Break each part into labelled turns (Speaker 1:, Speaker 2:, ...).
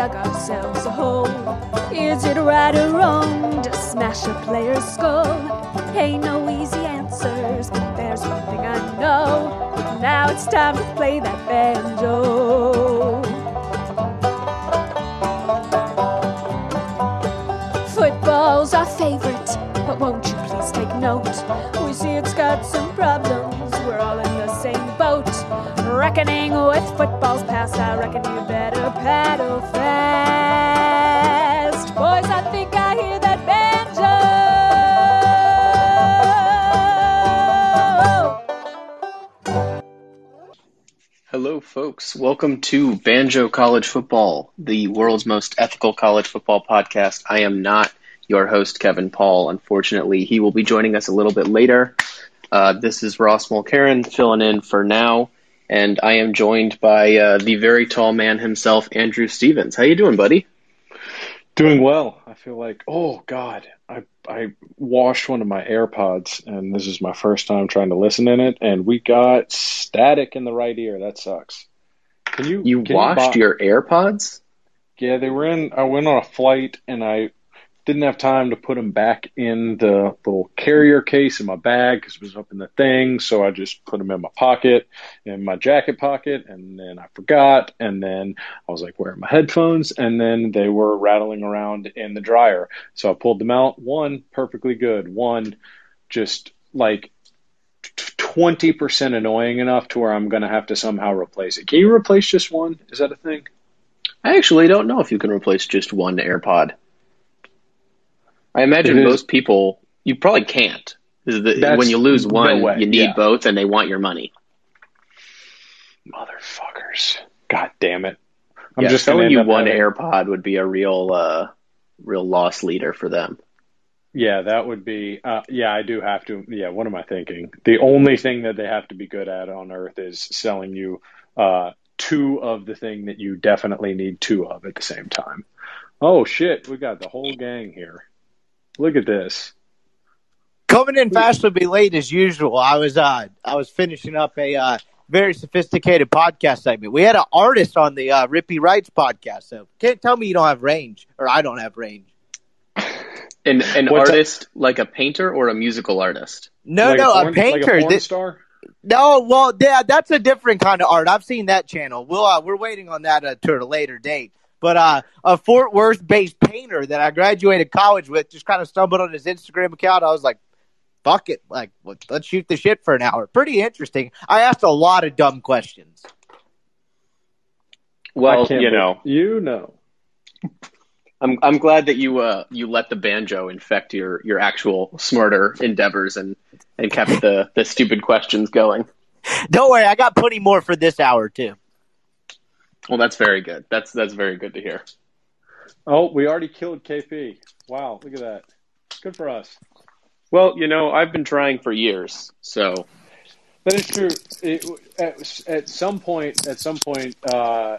Speaker 1: dug ourselves a hole. Is it right or wrong to smash a player's skull? Ain't no easy answers, but there's one thing I know. Now it's time to play that banjo. Football's our favorite, but won't you please take note? We see it's got some problems, we're all in the same boat. Reckoning with football's past, I reckon you better paddle fast. Boys, I think I hear that banjo.
Speaker 2: Hello, folks. Welcome to Banjo College Football, the world's most ethical college football podcast. I am not your host, Kevin Paul. Unfortunately, he will be joining us a little bit later. Uh, this is Ross Mulcairn filling in for now, and I am joined by uh, the very tall man himself, Andrew Stevens. How you doing, buddy?
Speaker 3: Doing well. I feel like, oh God, I I washed one of my AirPods, and this is my first time trying to listen in it, and we got static in the right ear. That sucks. Can you
Speaker 2: You washed
Speaker 3: buy-
Speaker 2: your AirPods?
Speaker 3: Yeah, they were in. I went on a flight, and I didn't have time to put them back in the little carrier case in my bag because it was up in the thing. So I just put them in my pocket, in my jacket pocket, and then I forgot. And then I was like where are my headphones, and then they were rattling around in the dryer. So I pulled them out. One perfectly good. One just like twenty percent annoying enough to where I'm gonna have to somehow replace it. Can you replace just one? Is that a thing?
Speaker 2: I actually don't know if you can replace just one AirPod. I imagine
Speaker 3: It is-
Speaker 2: most people, you probably can't. the- when you lose one,
Speaker 3: way,
Speaker 2: you need
Speaker 3: yeah.
Speaker 2: both, and they want your money.
Speaker 3: Motherfuckers. God damn it. I'm
Speaker 2: yeah,
Speaker 3: just
Speaker 2: selling you one
Speaker 3: having-
Speaker 2: AirPod would be a real, uh, real loss leader for them.
Speaker 3: Yeah, that would be. Uh, yeah, I do have to. Yeah, what am I thinking? The only thing that they have to be good at on Earth is selling you uh, two of the thing that you definitely need two of at the same time. Oh shit, we got the whole gang here. Look at this.
Speaker 4: Coming in fashionably late as usual. I was uh I was finishing up a uh, very sophisticated podcast segment. We had an artist on the uh, Rippy Wrights podcast, so can't tell me you don't have range or I don't have range.
Speaker 2: An, an
Speaker 3: What's that?
Speaker 2: artist like a painter or a musical artist?
Speaker 4: No,
Speaker 3: Like
Speaker 4: no, a,
Speaker 3: porn-
Speaker 4: painter.
Speaker 3: Like a porn star.
Speaker 4: no, well, yeah, that's a different kind of art. I've seen that channel. We'll uh, we're waiting on that uh, to a later date. But uh, a Fort Worth based painter that I graduated college with just kind of stumbled on his Instagram account. I was like, fuck it. Like, let's shoot the shit for an hour. Pretty interesting. I asked a lot of dumb questions.
Speaker 2: Well,
Speaker 3: I can't
Speaker 2: you
Speaker 3: be-
Speaker 2: know,
Speaker 3: You know.
Speaker 2: I'm I'm glad that you uh you let the banjo infect your your actual smarter endeavors and and kept the the stupid questions going.
Speaker 4: Don't worry, I got plenty more for this hour, too.
Speaker 2: Well, that's very good. That's that's very good to hear.
Speaker 3: Oh, we already killed KP. Wow, look at that. Good for us.
Speaker 2: Well, you know, I've been trying for years, so
Speaker 3: That is true. It, at, at some point, at some point, uh,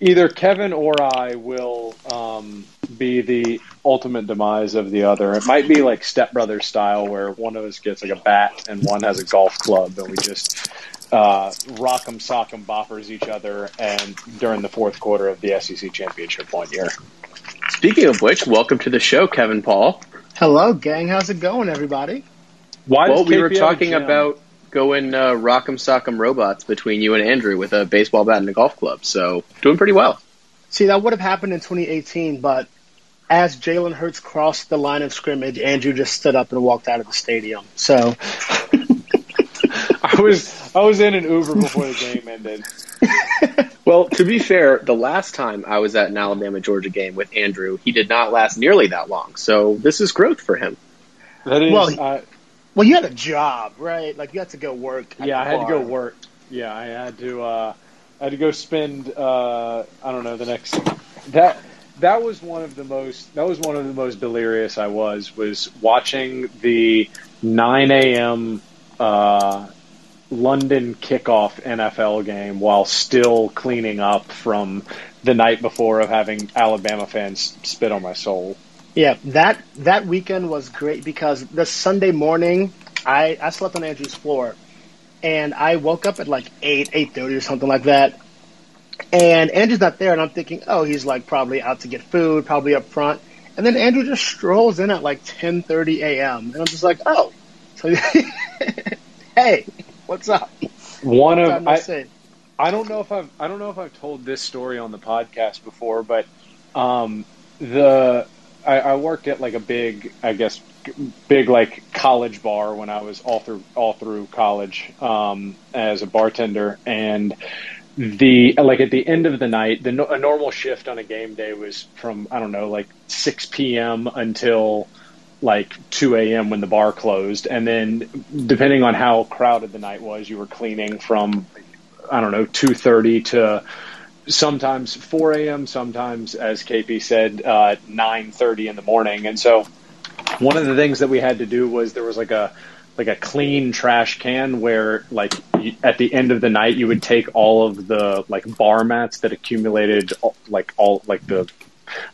Speaker 3: either Kevin or I will um, be the ultimate demise of the other. It might be like Step Brothers style, where one of us gets like a bat and one has a golf club, and we just uh, rock 'em, sock 'em, boppers each other. And during the fourth quarter of the SEC championship one year,
Speaker 2: Speaking of which, welcome to the show, Kevin Paul.
Speaker 5: Hello, gang. How's it going, everybody?
Speaker 3: why?
Speaker 2: well, we were talking
Speaker 3: gym?
Speaker 2: about going uh, rock'em sock'em robots between you and Andrew with a baseball bat and a golf club. So doing pretty well.
Speaker 5: See, that would have happened in 2018, but as Jalen Hurts crossed the line of scrimmage, Andrew just stood up and walked out of the stadium. So,
Speaker 3: I was I was in an Uber before the game ended.
Speaker 2: Well, to be fair, the last time I was at an Alabama Georgia game with Andrew, he did not last nearly that long. So this is growth for him.
Speaker 3: That is,
Speaker 5: Well,
Speaker 3: uh,
Speaker 5: Well, you had a job, right? Like you had to go work.
Speaker 3: Yeah, I
Speaker 5: the
Speaker 3: had to go work. Yeah, I had to. Uh, I had to go spend. Uh, I don't know the next. That that was one of the most. That was one of the most delirious I was. Was watching the 9 a.m. Uh, London kickoff NFL game while still cleaning up from the night before of having Alabama fans spit on my soul.
Speaker 5: Yeah, that that weekend was great because the Sunday morning I I slept on Andrew's floor, and I woke up at like eight eight thirty or something like that, and Andrew's not there, and I'm thinking, oh, he's like probably out to get food, probably up front, and then Andrew just strolls in at like ten thirty a.m. and I'm just like, oh, so hey, what's up?
Speaker 3: One of I. I don't know if I've I don't know if I've told this story on the podcast before, but um, the I, I worked at like a big, I guess, big like college bar when I was all through all through college um, as a bartender, and the like at the end of the night, the a normal shift on a game day was from I don't know like six p.m. until like 2 a.m. when the bar closed. And then depending on how crowded the night was, you were cleaning from, I don't know, 2.30 to sometimes 4 a.m., sometimes, as KP said, uh, 9.30 in the morning. And so one of the things that we had to do was there was like a, like a clean trash can where like at the end of the night you would take all of the like bar mats that accumulated like all like the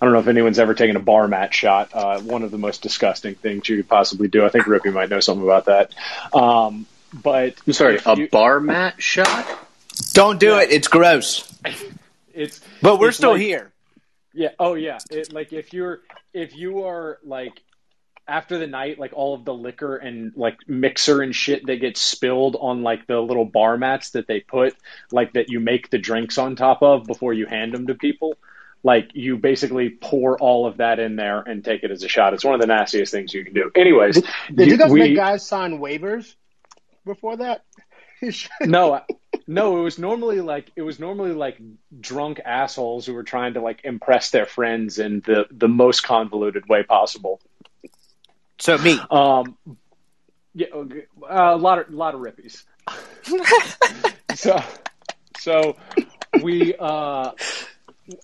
Speaker 3: I don't know if anyone's ever taken a bar mat shot. Uh, one of the most disgusting things you could possibly do. I think Rippy might know something about that. Um, but
Speaker 2: I'm sorry, a
Speaker 3: you-
Speaker 2: bar mat shot?
Speaker 4: Don't do
Speaker 3: Yeah.
Speaker 4: it. It's gross.
Speaker 3: It's
Speaker 4: But we're
Speaker 3: it's
Speaker 4: still
Speaker 3: like-
Speaker 4: here.
Speaker 3: Yeah. Oh yeah. It, like if you're if you are like after the night, like all of the liquor and like mixer and shit that gets spilled on like the little bar mats that they put like that you make the drinks on top of before you hand them to people. Like you basically pour all of that in there and take it as a shot. It's one of the nastiest things you can do. Anyways,
Speaker 5: Did you guys
Speaker 3: we-
Speaker 5: make guys sign waivers before that?
Speaker 3: no, no, it was normally like it was normally like drunk assholes who were trying to like impress their friends in the the most convoluted way possible.
Speaker 4: So me.
Speaker 3: Um, yeah, okay, a lot of lot of rippies. so, so we uh,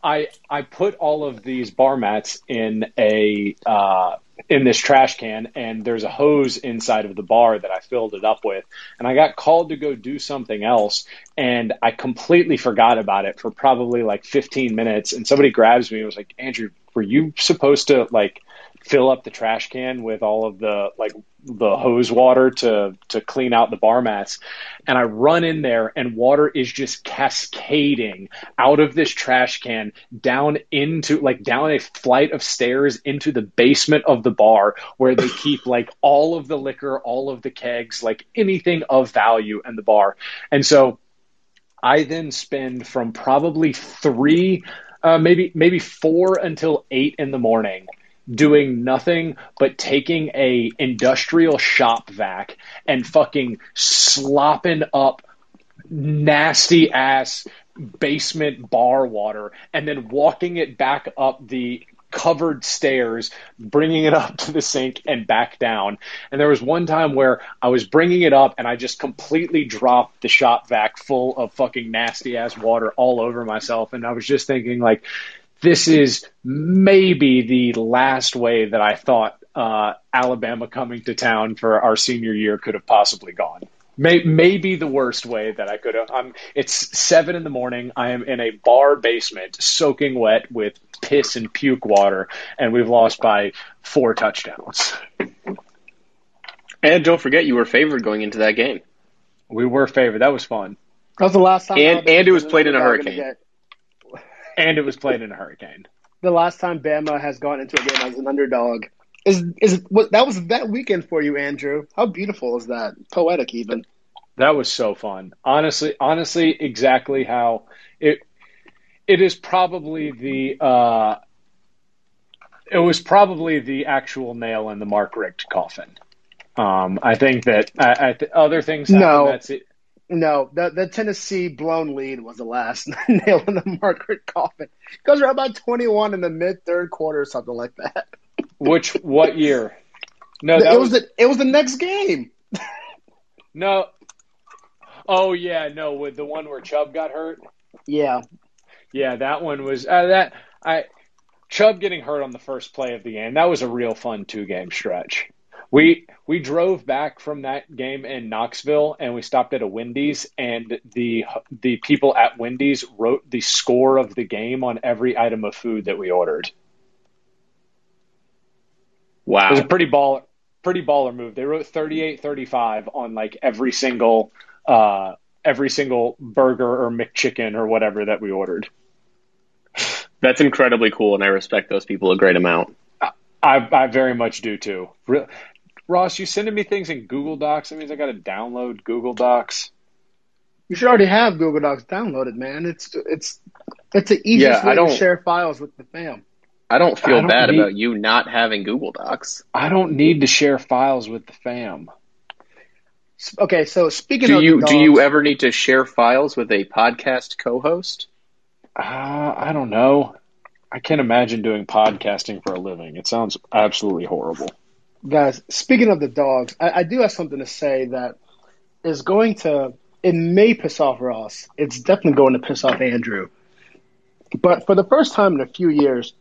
Speaker 3: I I put all of these bar mats in a uh, in this trash can, and there's a hose inside of the bar that I filled it up with, and I got called to go do something else, and I completely forgot about it for probably like 15 minutes, and somebody grabs me and was like, Andrew, were you supposed to like fill up the trash can with all of the like the hose water to to clean out the bar mats? And I run in there and water is just cascading out of this trash can down into like down a flight of stairs into the basement of the bar where they keep like all of the liquor, all of the kegs, like anything of value in the bar. And so I then spend from probably three, uh, maybe maybe four until eight in the morning doing nothing but taking a industrial shop vac and fucking slopping up nasty ass basement bar water and then walking it back up the covered stairs, bringing it up to the sink and back down. And there was one time where I was bringing it up and I just completely dropped the shop vac full of fucking nasty ass water all over myself. And I was just thinking, like, this is maybe the last way that I thought uh, Alabama coming to town for our senior year could have possibly gone. May, maybe the worst way that I could have. I'm, it's seven in the morning. I am in a bar basement, soaking wet with piss and puke water, and we've lost by four touchdowns.
Speaker 2: And don't forget, you were favored going into that game.
Speaker 3: We were favored. That was fun,
Speaker 5: That was the last time.
Speaker 2: And- and it was played in a hurricane.
Speaker 5: game.
Speaker 3: and it was played in a hurricane.
Speaker 5: The last time Bama has gone into a game as an underdog is is what that was that weekend for you, Andrew. How beautiful is that? Poetic, even.
Speaker 3: That was so fun. Honestly, honestly, exactly how it it is probably the uh, it was probably the actual nail in the Mark Richt coffin. Um, I think that I, I th- other things. happen,
Speaker 5: No.
Speaker 3: that's it.
Speaker 5: No, the the Tennessee blown lead was the last nail in the Mark Margaret coffin. Because we're about twenty one in the mid third quarter or something like that.
Speaker 3: Which what year? No,
Speaker 5: it
Speaker 3: that
Speaker 5: was, the it was the next game.
Speaker 3: no. Oh yeah, no, with the one where Chubb got hurt.
Speaker 5: Yeah,
Speaker 3: Yeah, that one was uh, that I Chubb getting hurt on the first play of the game. That was a real fun two game stretch. We we drove back from that game in Knoxville and we stopped at a Wendy's and the the people at Wendy's wrote the score of the game on every item of food that we ordered. Wow. It was a pretty baller pretty baller move. They wrote 38-35 on like every single uh every single burger or McChicken or whatever that we ordered.
Speaker 2: That's incredibly cool, and I respect those people a great amount.
Speaker 3: I, I very much do too. Re- Ross, you sending me things in Google Docs? That means I got to download Google Docs.
Speaker 5: you should already have Google Docs downloaded, man. It's it's it's the easiest
Speaker 2: Yeah,
Speaker 5: way to
Speaker 2: don't-
Speaker 5: share files with the fam.
Speaker 2: I don't feel
Speaker 3: I don't
Speaker 2: bad
Speaker 3: need-
Speaker 2: about you not having Google Docs.
Speaker 3: I don't need to share files with the fam.
Speaker 5: Okay, so speaking
Speaker 2: Do
Speaker 5: of
Speaker 2: you
Speaker 5: the
Speaker 2: do you ever need to share files with a podcast co-host?
Speaker 3: Uh, I don't know. I can't imagine doing podcasting for a living. It sounds absolutely horrible.
Speaker 5: guys, speaking of the dogs, I, I do have something to say that is going to it may piss off Ross. It's definitely going to piss off Andrew. But for the first time in a few years,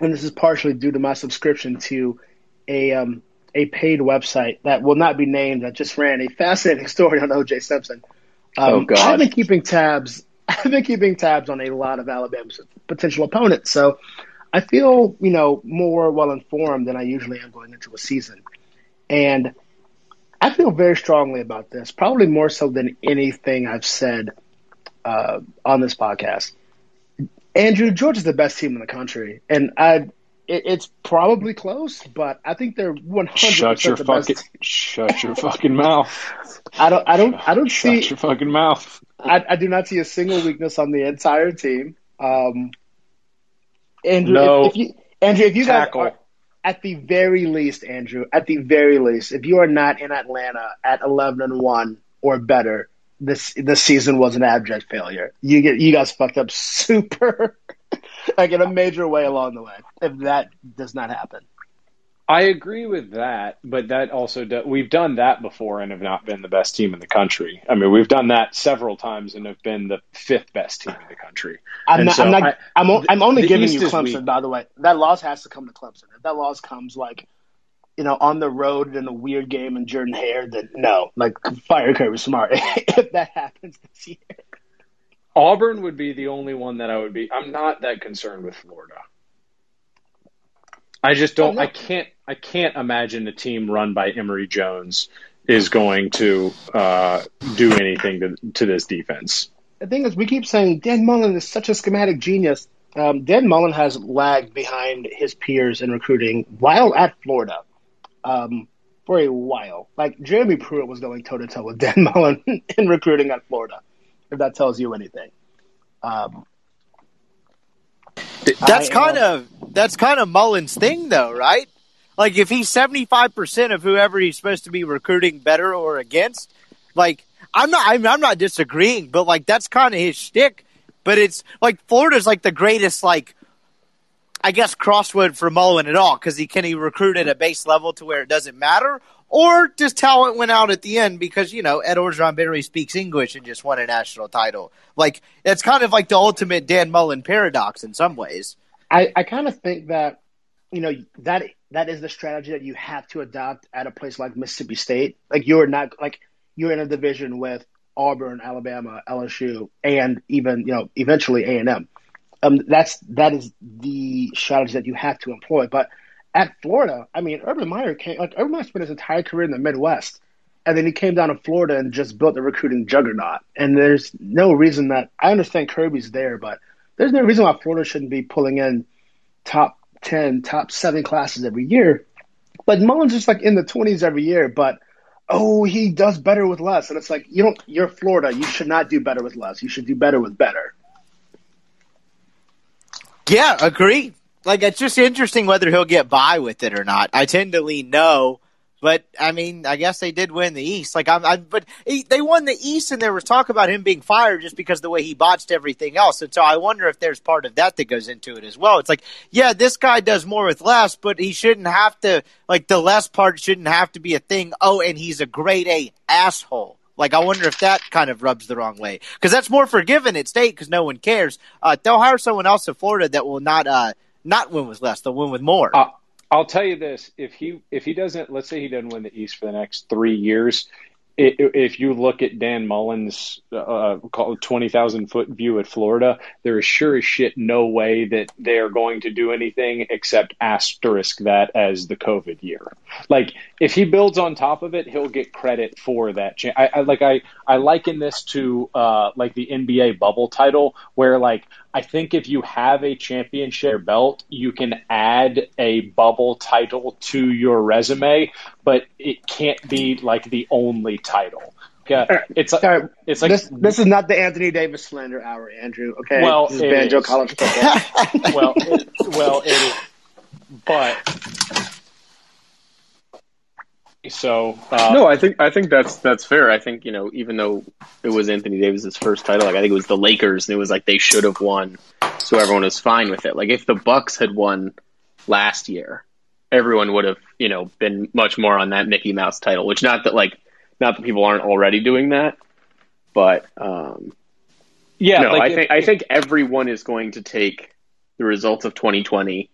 Speaker 5: and this is partially due to my subscription to a um, a paid website that will not be named that just ran a fascinating story on OJ Simpson. Um,
Speaker 2: Oh, God.
Speaker 5: I've been keeping tabs. I've been keeping tabs on a lot of Alabama's potential opponents, so I feel you know more well informed than I usually am going into a season, and I feel very strongly about this. Probably more so than anything I've said uh, on this podcast. Andrew, Georgia's the best team in the country, and I. It, it's probably close, but I think they're one hundred
Speaker 3: Shut your fucking shut your fucking mouth.
Speaker 5: I don't. I don't. I don't see Shut
Speaker 3: your fucking mouth.
Speaker 5: I, I do not see a single weakness on the entire team. Um, Andrew,
Speaker 3: No.
Speaker 5: if, if you Andrew, if you guys are at the very least, Andrew, at the very least, if you are not in Atlanta at eleven and one or better, this this season was an abject failure. You get you guys fucked up super, like in a major way along the way. If that does not happen,
Speaker 3: I agree with that, but that also do, we've done that before and have not been the best team in the country. I mean, we've done that several times and have been the fifth best team in the country.
Speaker 5: I'm
Speaker 3: And
Speaker 5: not.
Speaker 3: so
Speaker 5: I'm not.
Speaker 3: I-
Speaker 5: I'm, o- I'm only giving
Speaker 3: East
Speaker 5: you Clemson.
Speaker 3: weak.
Speaker 5: By the way, that loss has to come to Clemson. If that loss comes like, you know, on the road in a weird game in Jordan Hare, then no, like fire Kirby Smart. if that happens this year,
Speaker 3: Auburn would be the only one that I would be. I'm not that concerned with Florida. I just don't.
Speaker 5: Oh.
Speaker 3: I can't. I can't imagine a team run by Emory Jones is going to uh, do anything to, to this defense.
Speaker 5: the thing is, we keep saying Dan Mullen is such a schematic genius. Um, Dan Mullen has lagged behind his peers in recruiting while at Florida um, for a while. Like Jeremy Pruitt was going toe to toe with Dan Mullen in recruiting at Florida. If that tells you anything. Um,
Speaker 4: That's
Speaker 5: I,
Speaker 4: kind of that's kind of Mullen's thing, though, right? Like if he's seventy five percent of whoever he's supposed to be recruiting better or against, like I'm not I'm, I'm not disagreeing, but like that's kind of his shtick. But it's like Florida's like the greatest like I guess crossroad for Mullen at all because he can he recruit at a base level to where it doesn't matter, or just talent went out at the end because you know Ed Orgeron barely speaks English and just won a national title. Like it's kind of like the ultimate Dan Mullen paradox in some ways.
Speaker 5: I, I kind of think that you know that that is the strategy that you have to adopt at a place like Mississippi State. Like you're not like you're in a division with Auburn, Alabama, LSU, and even you know eventually A and M. Um, that's that is the strategy that you have to employ. But at Florida, I mean, Urban Meyer came like Urban Meyer spent his entire career in the Midwest, and then he came down to Florida and just built a recruiting juggernaut. And there's no reason that I understand Kirby's there, but there's no reason why Florida shouldn't be pulling in top 10, top seven classes every year. Like Mullen's just like in the 20s every year, but oh, he does better with less. And it's like, you don't, you're Florida. You should not do better with less. You should do better with better.
Speaker 4: Yeah, agree. Like it's just interesting whether he'll get by with it or not. I tend to lean no, But I mean, I guess they did win the East. Like I'm, I, but he, they won the East, and there was talk about him being fired just because the way he botched everything else. And so I wonder if there's part of that that goes into it as well. It's like, yeah, this guy does more with less, but he shouldn't have to. Like the less part shouldn't have to be a thing. Oh, and he's a grade A asshole. Like, I wonder if that kind of rubs the wrong way because that's more forgiven at state because no one cares. Uh, they'll hire someone else in Florida that will not uh, not win with less; they'll win with more.
Speaker 3: Uh, I'll tell you this: if he if he doesn't, let's say he doesn't win the East for the next three years, if you look at Dan Mullen's uh, twenty thousand foot view at Florida, there is sure as shit no way that they are going to do anything except asterisk that as the COVID year. Like if he builds on top of it, he'll get credit for that. I, I like I I liken this to uh, like the NBA bubble title, where like I think if you have a championship belt, you can add a bubble title to your resume, but it can't be like the only title. Yeah, it's
Speaker 5: like, it's like this, this is not the Anthony Davis slander hour, Andrew. Okay,
Speaker 3: well,
Speaker 5: this is Banjo is. College football.
Speaker 3: well, it, well, it is, but so
Speaker 2: uh, no, I think I think that's that's fair. I think you know, even though it was Anthony Davis's first title, like I think it was the Lakers, and it was like they should have won, so everyone was fine with it. Like if the Bucks had won last year, everyone would have you know been much more on that Mickey Mouse title. Which not that like not that people aren't already doing that, but um, yeah, no, like I think I think everyone is going to take the results of 2020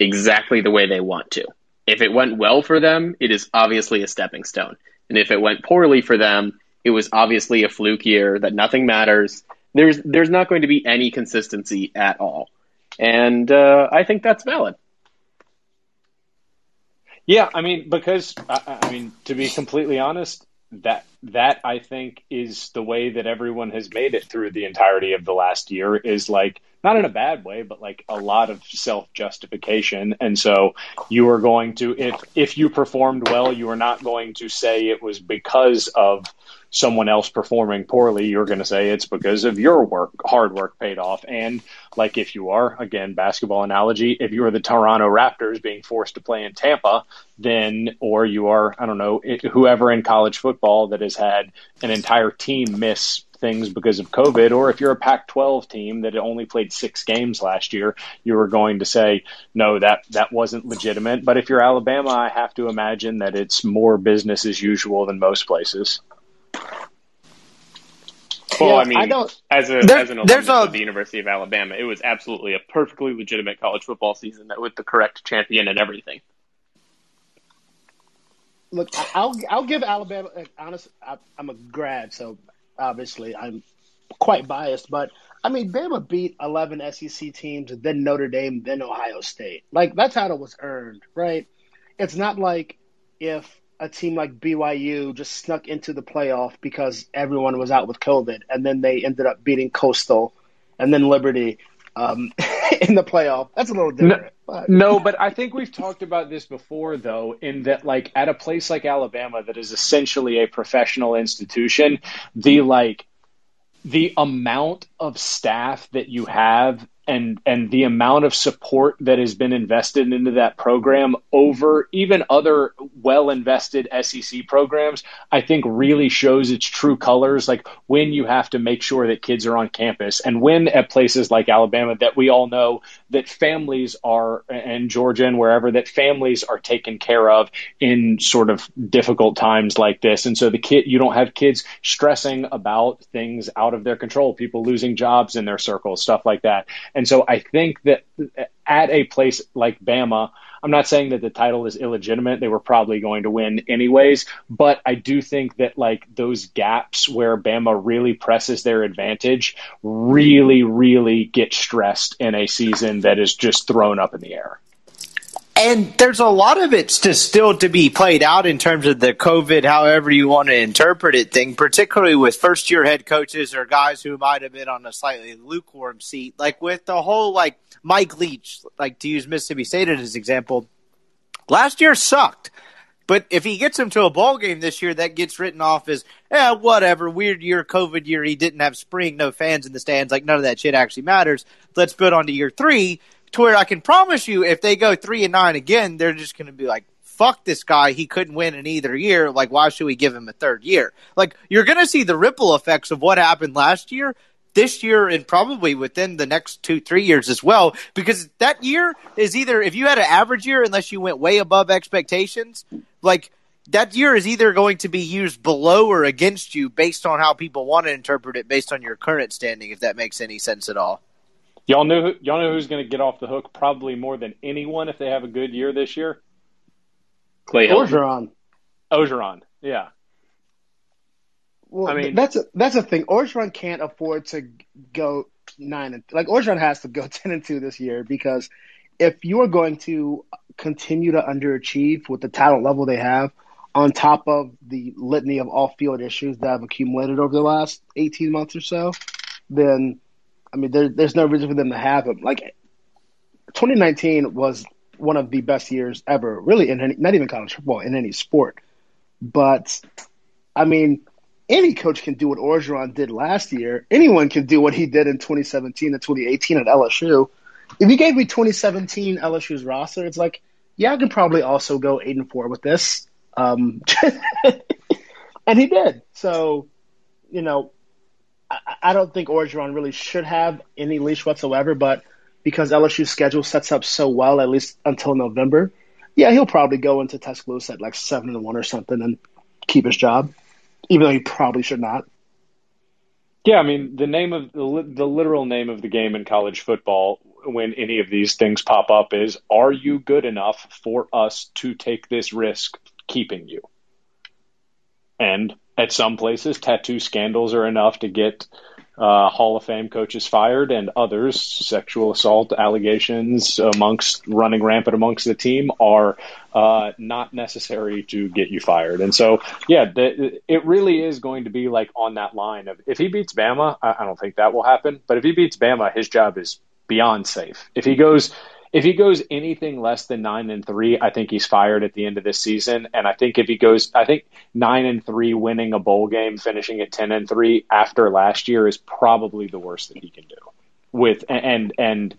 Speaker 2: exactly the way they want to. If it went well for them, it is obviously a stepping stone. And if it went poorly for them, it was obviously a fluke year that nothing matters. There's there's not going to be any consistency at all, and uh, I think that's valid.
Speaker 3: Yeah, I mean, because I, I mean, to be completely honest, that that I think is the way that everyone has made it through the entirety of the last year is like not in a bad way, but like a lot of self justification. And so you are going to if if you performed well, you are not going to say it was because of someone else performing poorly, you're going to say it's because of your work, hard work paid off. And like if you are, again, basketball analogy, if you are the Toronto Raptors being forced to play in Tampa, then, or you are, I don't know, whoever in college football that has had an entire team miss things because of COVID, or if you're a Pac 12 team that only played six games last year, you were going to say, no, that, that wasn't legitimate. But if you're Alabama, I have to imagine that it's more business as usual than most places.
Speaker 2: Well, yeah, I mean, I as a there, as an alumnus a, of the University of Alabama, it was absolutely a perfectly legitimate college football season that with the correct champion and everything.
Speaker 5: Look, I'll I'll give Alabama. Honest, I, I'm a grad, so obviously I'm quite biased, but I mean, Bama beat 11 SEC teams, then Notre Dame, then Ohio State. Like that title was earned, right? It's not like if a team like BYU just snuck into the playoff because everyone was out with COVID, and then they ended up beating Coastal and then Liberty um, in the playoff. That's a little different.
Speaker 3: No, but. I think we've talked about this before, though, in that like at a place like Alabama that is essentially a professional institution, the like the amount of staff that you have and and the amount of support that has been invested into that program over even other well invested SEC programs, I think really shows its true colors. Like when you have to make sure that kids are on campus, and when at places like Alabama that we all know that families are, and Georgia and wherever that families are taken care of in sort of difficult times like this, and so the kid you don't have kids stressing about things out of their control, people losing jobs in their circles, stuff like that. And so I think that at a place like Bama, I'm not saying that the title is illegitimate. They were probably going to win anyways, but I do think that like those gaps where Bama really presses their advantage really, really get stressed in a season that is just thrown up in the air.
Speaker 4: And there's a lot of it still to be played out in terms of the COVID, however you want to interpret it thing, particularly with first year head coaches or guys who might have been on a slightly lukewarm seat. Like with the whole like Mike Leach, like to use Mississippi State as example, last year sucked. But if he gets him to a bowl game this year, that gets written off as, eh, whatever, weird year, COVID year. He didn't have spring, no fans in the stands. Like none of that shit actually matters. Let's build on to year three to where I can promise you, if they go three and nine again, they're just going to be like fuck this guy. He couldn't win in either year. Like, why should we give him a third year? Like, you're going to see the ripple effects of what happened last year this year and probably within the next two, three years as well. Because that year is either, if you had an average year, unless you went way above expectations, like, that year is either going to be used below or against you based on how people want to interpret it based on your current standing, if that makes any sense at all.
Speaker 3: Y'all know y'all know who's going to get off the hook probably more than anyone if they have a good year this year.
Speaker 2: Clay
Speaker 5: Orgeron.
Speaker 3: Orgeron, yeah.
Speaker 5: Well,
Speaker 3: I mean-
Speaker 5: that's a, that's the thing. Orgeron can't afford to go nine and like Orgeron has to go ten and two this year because if you are going to continue to underachieve with the talent level they have, on top of the litany of off-field issues that have accumulated over the last eighteen months or so, then I mean, there, there's no reason for them to have him. Like 2019 was one of the best years ever, really, in any, not even college football, in any sport. But I mean, any coach can do what Orgeron did last year. Anyone can do what he did in 2017 and 2018 at LSU. If you gave me 2017 LSU's roster, it's like, yeah, I can probably also go eight and four with this. Um, and he did. So, you know, I, I don't think Orgeron really should have any leash whatsoever, but because LSU's schedule sets up so well, at least until November, yeah, he'll probably go into Tuscaloosa at like seven and one or something and keep his job, even though he probably should not.
Speaker 3: Yeah, I mean the name of the, the literal name of the game in college football when any of these things pop up is are you good enough for us to take this risk keeping you? And at some places tattoo scandals are enough to get uh, Hall of Fame coaches fired and others sexual assault allegations amongst running rampant amongst the team are uh, not necessary to get you fired. And so, yeah, it really is going to be like on that line of if he beats Bama, I, I don't think that will happen. But if he beats Bama, his job is beyond safe. If he goes if he goes anything less than nine and three, I think he's fired at the end of this season. And I think if he goes, I think nine and three, winning a bowl game, finishing at ten and three after last year is probably the worst that he can do with and and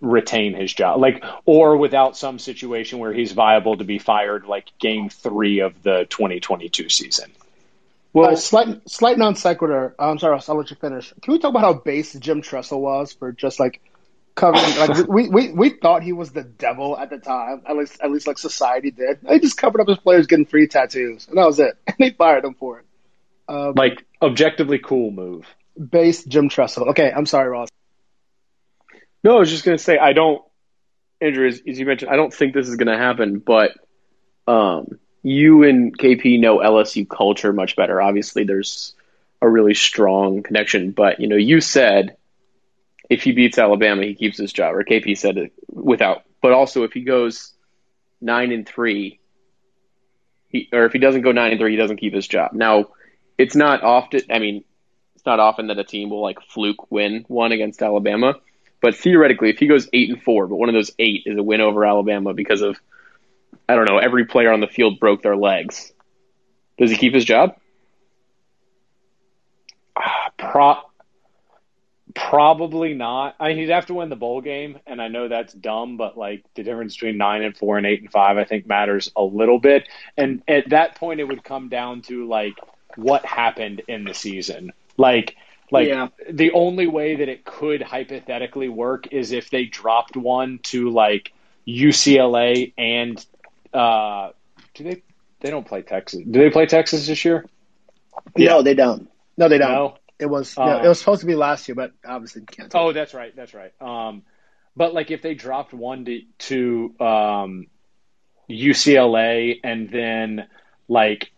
Speaker 3: retain his job, like or without some situation where he's viable to be fired, like game three of the 2022 season.
Speaker 5: Well, uh, slight slight non sequitur. I'm sorry, I'll let you finish. Can we talk about how base Jim Tressel was for just like covering? like we, we we thought he was the devil at the time. At least at least like society did. He just covered up his players getting free tattoos, and that was it. And they fired him for it. Um,
Speaker 3: Like objectively cool move.
Speaker 5: base Jim Tressel. Okay, I'm sorry, Ross.
Speaker 2: No, I was just going to say, I don't, Andrew, as, as you mentioned, I don't think this is going to happen, but um, you and KP know LSU culture much better. Obviously, there's a really strong connection, but, you know, you said if he beats Alabama, he keeps his job, or KP said it without, but also if he goes nine and three, he, or if he doesn't go nine and three, he doesn't keep his job. Now, it's not often, I mean, it's not often that a team will like fluke win one against Alabama. But theoretically, if he goes eight and four, but one of those eight is a win over Alabama because of I don't know, every player on the field broke their legs. Does he keep his job?
Speaker 3: Ah, pro- probably not. I mean, he'd have to win the bowl game, and I know that's dumb, but like the difference between nine and four and eight and five, I think matters a little bit. And at that point, it would come down to like what happened in the season. Like, like
Speaker 5: Yeah.
Speaker 3: the only way that it could hypothetically work is if they dropped one to like UCLA and uh, do they? They don't play Texas. Do they play Texas this year?
Speaker 5: No, they don't. No, they don't.
Speaker 3: No.
Speaker 5: It was
Speaker 3: Uh,
Speaker 5: no, it was supposed to be last year, but obviously can't.
Speaker 3: Oh, that's right. That's right. Um, but like if they dropped one to, to um, UCLA and then like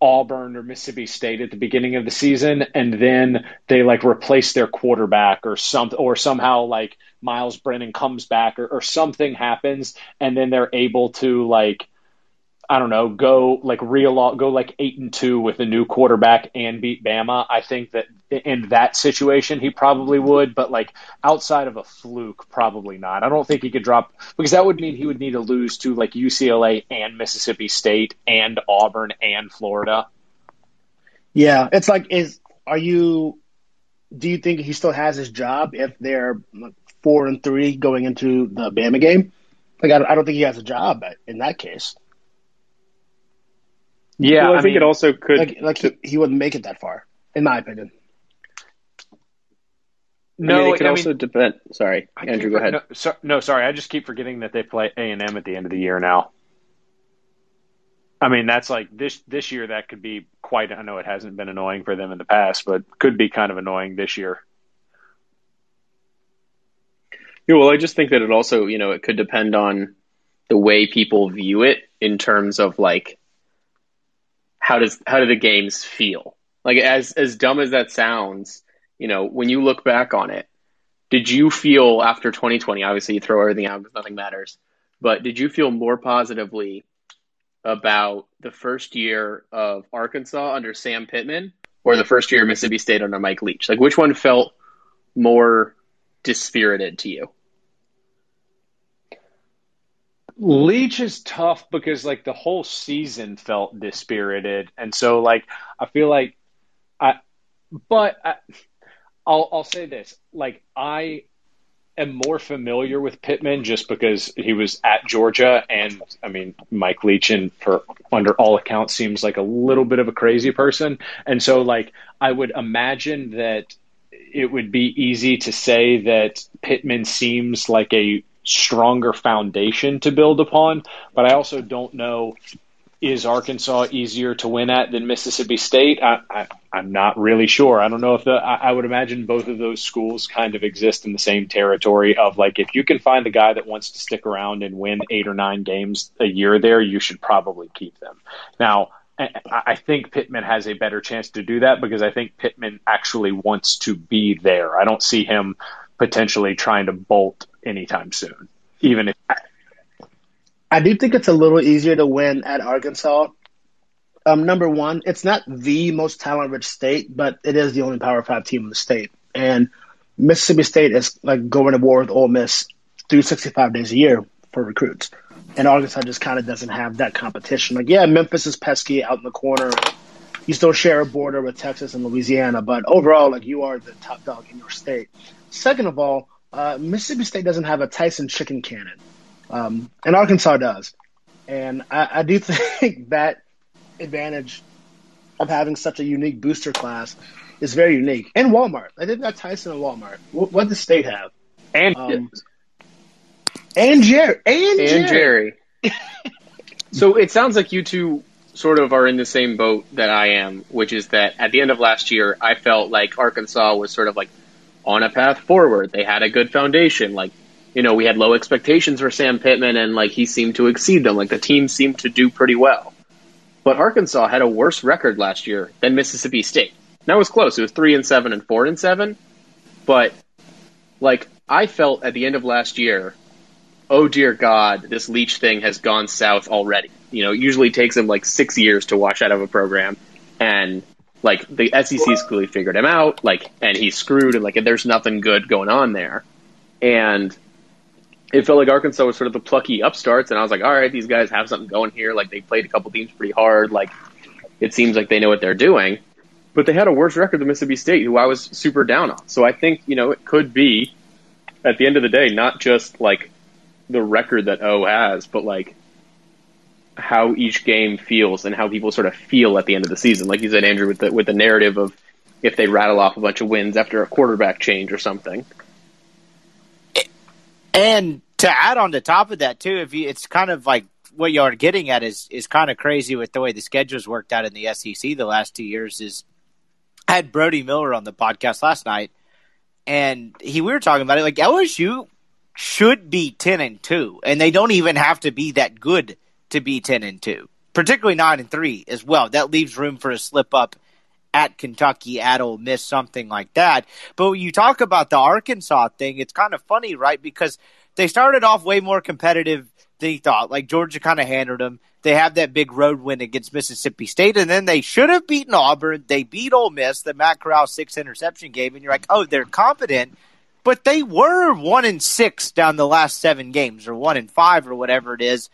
Speaker 3: Auburn or Mississippi State at the beginning of the season, and then they like replace their quarterback or some or somehow like Myles Brennan comes back or, or something happens, and then they're able to like I don't know, go like real go like eight and two with a new quarterback and beat Bama. I think that in that situation he probably would, but like outside of a fluke, probably not. I don't think he could drop because that would mean he would need to lose to like UCLA and Mississippi State and Auburn and Florida.
Speaker 5: Yeah, it's like is are you? Do you think he still has his job if they're four and three going into the Bama game? Like I, I don't think he has a job in that case.
Speaker 3: Yeah,
Speaker 2: well, I,
Speaker 3: I
Speaker 2: think
Speaker 3: mean,
Speaker 2: it also could.
Speaker 5: Like like he, he wouldn't make it that far, in my opinion.
Speaker 3: no,
Speaker 2: I mean, it could
Speaker 3: I
Speaker 2: also
Speaker 3: mean,
Speaker 2: depend. Sorry,
Speaker 3: I
Speaker 2: Andrew,
Speaker 3: keep-
Speaker 2: go ahead.
Speaker 3: No, so, no, sorry, I just keep forgetting that they play A and M at the end of the year now. I mean, that's like this this year. That could be quite. I know it hasn't been annoying for them in the past, but could be kind of annoying this year.
Speaker 2: Yeah, well, I just think that it also, you know, it could depend on the way people view it in terms of like how does how do the games feel? Like as as dumb as that sounds, you know, when you look back on it, did you feel after 2020? Obviously, you throw everything out because nothing matters. But did you feel more positively about the first year of Arkansas under Sam Pittman or the first year of Mississippi State under Mike Leach? Like, which one felt more dispirited to you?
Speaker 3: Leach is tough because like the whole season felt dispirited, and so like I feel like I, but I, I'll I'll say this: like I am more familiar with Pittman just because he was at Georgia, and I mean Mike Leach, and for under all accounts, seems like a little bit of a crazy person, and so like I would imagine that it would be easy to say that Pittman seems like a stronger foundation to build upon, but I also don't know is Arkansas easier to win at than Mississippi State? I, I'm not really sure. I don't know if the. I, I would imagine both of those schools kind of exist in the same territory of like if you can find the guy that wants to stick around and win eight or nine games a year there, you should probably keep them. Now, I I think Pittman has a better chance to do that because I think Pittman actually wants to be there. I don't see him potentially trying to bolt anytime soon, even if
Speaker 5: I do think it's a little easier to win at Arkansas. Um, number one, it's not the most talent rich state, but it is the only Power Five team in the state. And Mississippi State is like going to war with Ole Miss through 65 days a year for recruits. And Arkansas just kind of doesn't have that competition. Like, yeah, Memphis is pesky out in the corner. You still share a border with Texas and Louisiana, but overall, like, you are the top dog in your state. Second of all, uh, Mississippi State doesn't have a Tyson chicken cannon, um, and Arkansas does. And I, I do think that advantage of having such a unique booster class is very unique. And Walmart, I think got Tyson and Walmart. What, what does State have?
Speaker 3: and
Speaker 5: Um, and Jerry, and,
Speaker 2: and
Speaker 5: Jerry.
Speaker 2: Jerry. so it sounds like you two sort of are in the same boat that I am, which is that at the end of last year, I felt like Arkansas was sort of like on a path forward. They had a good foundation. Like, you know, we had low expectations for Sam Pittman, and like he seemed to exceed them. Like the team seemed to do pretty well. But Arkansas had a worse record last year than Mississippi State. That was close. It was three and seven and four and seven. But like I felt at the end of last year, oh dear God, this Leach thing has gone south already. You know, it usually takes him like six years to wash out of a program, and like the SEC's clearly figured him out. Like, and he's screwed, and like there's nothing good going on there. And it felt like Arkansas was sort of the plucky upstarts, and I was like, all right, these guys have something going here. Like they played a couple teams pretty hard. Like it seems like they know what they're doing. But they had a worse record than Mississippi State, who I was super down on. So I think you know it could be at the end of the day not just like the record that O has, but like how each game feels and how people sort of feel at the end of the season. Like you said, Andrew, with the with the narrative of if they rattle off a bunch of wins after a quarterback change or something.
Speaker 4: And to add on the top of that too, if you, it's kind of like what you are getting at is is kind of crazy with the way the schedules worked out in the SEC the last two years. Is I had Brody Miller on the podcast last night, and he we were talking about it like LSU should be ten and two, and they don't even have to be that good to be ten and two, particularly nine and three as well. That leaves room for a slip up at Kentucky, at Ole Miss, something like that. But when you talk about the Arkansas thing, it's kind of funny, right? Because they started off way more competitive than you thought. Like Georgia kind of handled them. They have that big road win against Mississippi State, and then they should have beaten Auburn. They beat Ole Miss, the Matt Corral six interception game, and you're like, oh, they're competent. But they were one and six down the last seven games, or one and five, or whatever it is.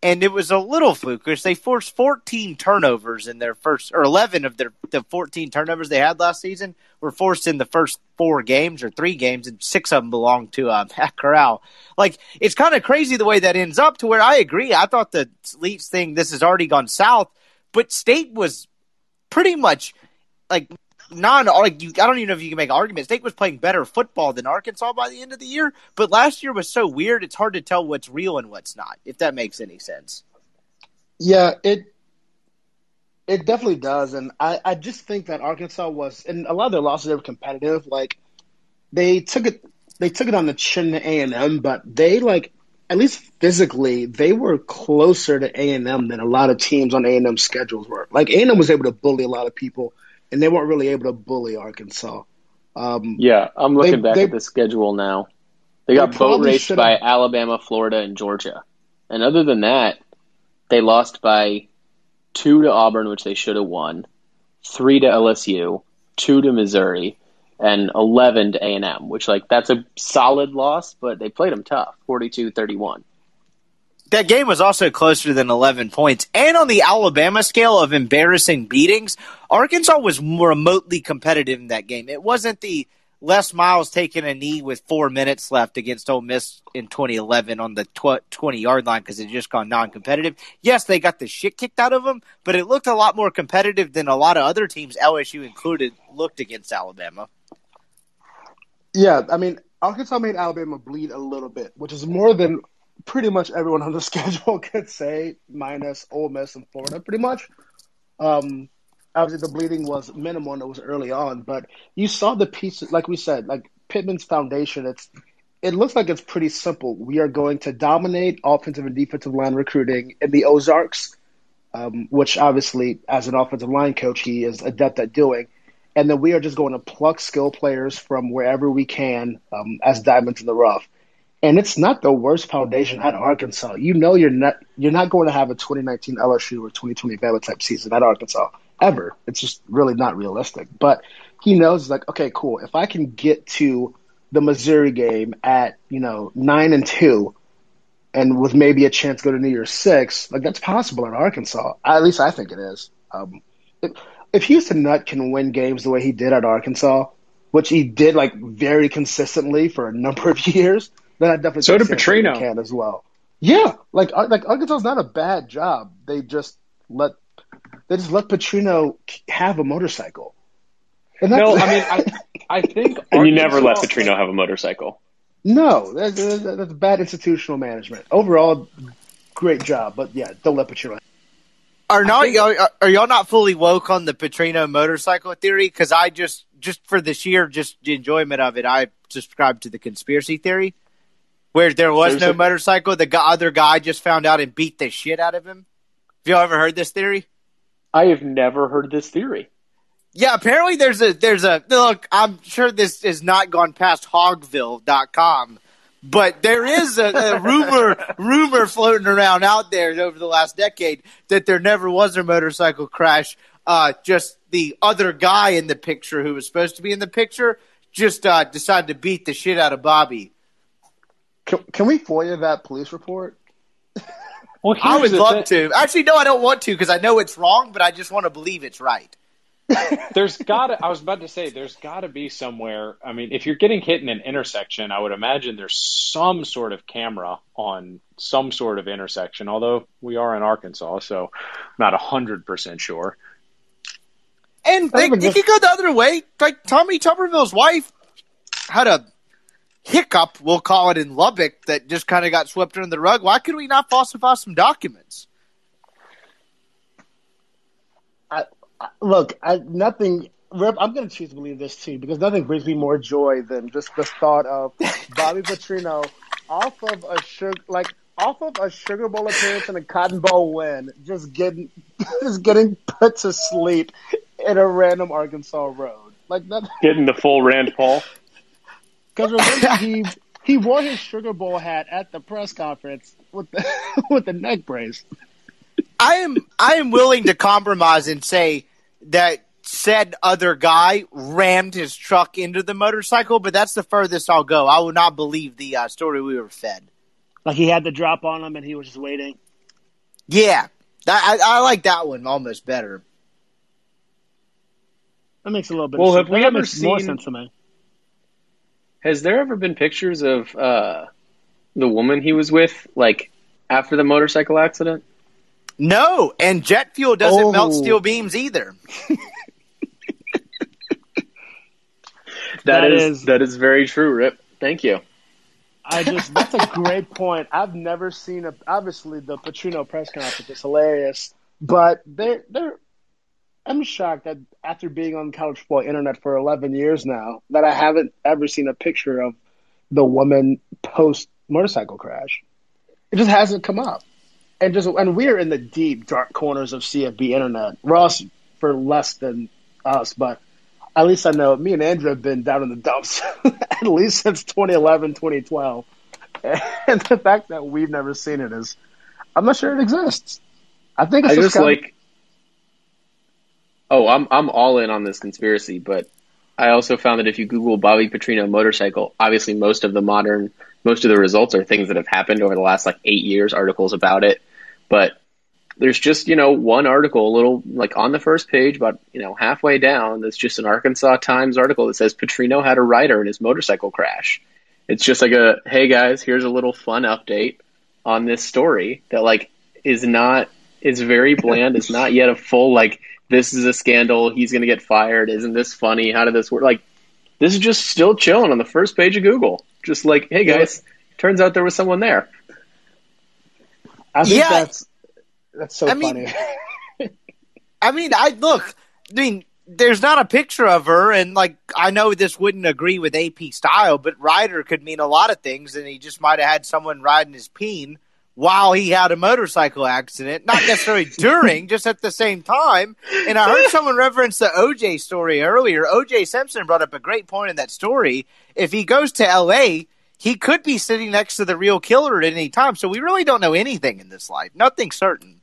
Speaker 4: And it was a little flukish. They forced 14 turnovers in their first, or 11 of their the 14 turnovers they had last season were forced in the first four games or three games, and six of them belonged to uh, Corral. Like it's kind of crazy the way that ends up. To where I agree, I thought the Leach thing this has already gone south, but State was pretty much like non like you I don't even know if you can make arguments. State was playing better football than Arkansas by the end of the year, but last year was so weird it's hard to tell what's real and what's not, if that makes any sense.
Speaker 5: Yeah, it it definitely does. And I, I just think that Arkansas was and a lot of their losses they were competitive. Like they took it they took it on the chin to A and M, but they like at least physically, they were closer to A and M than a lot of teams on A and M schedules were. Like A and M was able to bully a lot of people and they weren't really able to bully Arkansas. Um,
Speaker 2: yeah, I'm looking
Speaker 5: they,
Speaker 2: back
Speaker 5: they,
Speaker 2: at the schedule now. They got
Speaker 5: They
Speaker 2: boat raced by Alabama, Florida, and Georgia. And other than that, they lost by two to Auburn, which they should have won, three to LSU, two to Missouri, and 11 to A&M, which, like, that's a solid loss, but they played them tough, 42-31.
Speaker 4: That game was also closer than 11 points. And on the Alabama scale of embarrassing beatings, Arkansas was remotely competitive in that game. It wasn't the Les Miles taking a knee with four minutes left against Ole Miss in 2011 on the 20 yard line because it just gone non competitive. Yes, they got the shit kicked out of them, but it looked a lot more competitive than a lot of other teams, LSU included, looked against Alabama.
Speaker 5: Yeah, I mean, Arkansas made Alabama bleed a little bit, which is more than pretty much everyone on the schedule could say, minus Ole Miss and Florida, pretty much. Um, obviously, the bleeding was minimal and it was early on, but you saw the pieces, like we said, like Pittman's foundation. It's it looks like it's pretty simple. We are going to dominate offensive and defensive line recruiting in the Ozarks, um, which obviously, as an offensive line coach, he is adept at doing. And then we are just going to pluck skill players from wherever we can um, as diamonds in the rough. And it's not the worst foundation at Arkansas. You know you're not you're not going to have a 2019 LSU or 2020 Bama type season at Arkansas ever. It's just really not realistic. But he knows like, okay, cool. If I can get to the Missouri game at you know nine and two, and with maybe a chance to go to New Year's Six, like that's possible in Arkansas. At least I think it is. Um, if, if Houston Nutt can win games the way he did at Arkansas, which he did like very consistently for a number of years, then I definitely
Speaker 3: So
Speaker 5: think
Speaker 3: did
Speaker 5: San
Speaker 3: Petrino.
Speaker 5: can as well. Yeah, like Ar- like Arkansas's not a bad job. They just let they just let Petrino have a motorcycle. And
Speaker 3: No, I mean, I, I think
Speaker 2: And you never let
Speaker 3: Arkansas-
Speaker 2: Petrino have a motorcycle.
Speaker 5: No, that's, that's, that's bad institutional management. Overall, great job, but yeah, don't let Petrino.
Speaker 4: Are not are, are y'all not fully woke on the Petrino motorcycle theory? Because I just just for the sheer just enjoyment of it, I subscribe to the conspiracy theory, where there was
Speaker 2: There's
Speaker 4: no
Speaker 2: a-
Speaker 4: motorcycle. The guy, other guy just found out and beat the shit out of him. Have y'all ever heard this theory?
Speaker 2: I have never heard this theory.
Speaker 4: Yeah, apparently there's a there's a look. I'm sure this has not gone past Hogville.com, but there is a, a rumor rumor floating around out there over the last decade that there never was a motorcycle crash. Uh, just the other guy in the picture who was supposed to be in the picture just uh, decided to beat the shit out of Bobby.
Speaker 5: Can, can we FOIA that police report?
Speaker 3: Well,
Speaker 4: I would love
Speaker 3: thing.
Speaker 4: to. Actually, no, I don't want to because I know it's wrong, but I just want to believe it's right.
Speaker 3: There's got to, I was about to say, there's got to be somewhere. I mean, if you're getting hit in an intersection, I would imagine there's some sort of camera on some sort of intersection, although we are in Arkansas, so not 100% sure.
Speaker 4: And they,
Speaker 5: even
Speaker 4: you
Speaker 5: just-
Speaker 4: could go the other way. Like Tommy Tuberville's wife had a hiccup, we'll call it in Lubbock, that just kind of got swept under the rug. Why could we not falsify some documents?
Speaker 5: I, I, look, I, nothing. Rip, I'm going to choose to believe this too because nothing brings me more joy than just the thought of Bobby Petrino off of a sugar, like off of a Sugar Bowl appearance and a Cotton Bowl win, just getting just getting put to sleep in a random Arkansas road. Like that,
Speaker 2: Getting the full Rand Paul.
Speaker 5: because remember he he wore his Sugar Bowl hat at the press conference with the with the neck brace.
Speaker 4: I am I am willing to compromise and say that said other guy rammed his truck into the motorcycle, but that's the furthest I'll go. I will not believe the uh, story we were fed.
Speaker 5: Like he had the drop on him and he was just waiting.
Speaker 4: Yeah, I, I, I like that one almost better.
Speaker 5: That makes a little bit.
Speaker 2: Well,
Speaker 5: of
Speaker 2: have
Speaker 5: sense.
Speaker 2: we
Speaker 5: that
Speaker 2: ever
Speaker 5: makes more sense to me?
Speaker 2: Has there ever been pictures of uh, the woman he was with, like after the motorcycle accident?
Speaker 4: No, and jet fuel doesn't melt
Speaker 5: Oh.
Speaker 4: steel beams either.
Speaker 5: That
Speaker 2: that is,
Speaker 5: is-
Speaker 2: that is very true, Rip. Thank you.
Speaker 5: I just that's a great point. I've never seen a obviously the Petrino press conference is hilarious, but they they're I'm shocked that after being on college football internet for 11 years now that I haven't ever seen a picture of the woman post motorcycle crash. It just hasn't come up. And just and we're in the deep dark corners of CFB internet. Ross for less than us, but at least I know me and Andrew have been down in the dumps at least since 2011, 2012. And the fact that we've never seen it is, I'm not sure it exists. I think it's
Speaker 2: I
Speaker 5: just,
Speaker 2: like. Oh, I'm I'm all in on this conspiracy, but I also found that if you Google Bobby Petrino motorcycle, obviously most of the modern, most of the results are things that have happened over the last like eight years, articles about it. But there's just you know one article, a little like on the first page, about you know halfway down, that's just an Arkansas Times article that says Petrino had a rider in his motorcycle crash. It's just like a hey guys, here's a little fun update on this story that like is not is very bland. It's not yet a full like this is a scandal. He's going to get fired. Isn't this funny? How did this work? Like this is just still chilling on the first page of Google. Just like hey guys, turns out there was someone there.
Speaker 5: I think
Speaker 4: Yeah.
Speaker 5: that's that's so
Speaker 4: I mean-
Speaker 5: funny.
Speaker 4: I mean, I look. I mean, there's not a picture of her, and like I know this wouldn't agree with AP style, but rider could mean a lot of things, and he just might have had someone riding his peen while he had a motorcycle accident, not necessarily during, just at the same time. And I heard someone reference the OJ story earlier. OJ Simpson brought up a great point in that story. If he goes to LA, he could be sitting next to the real killer at any time. So we really don't know anything in this life. Nothing certain.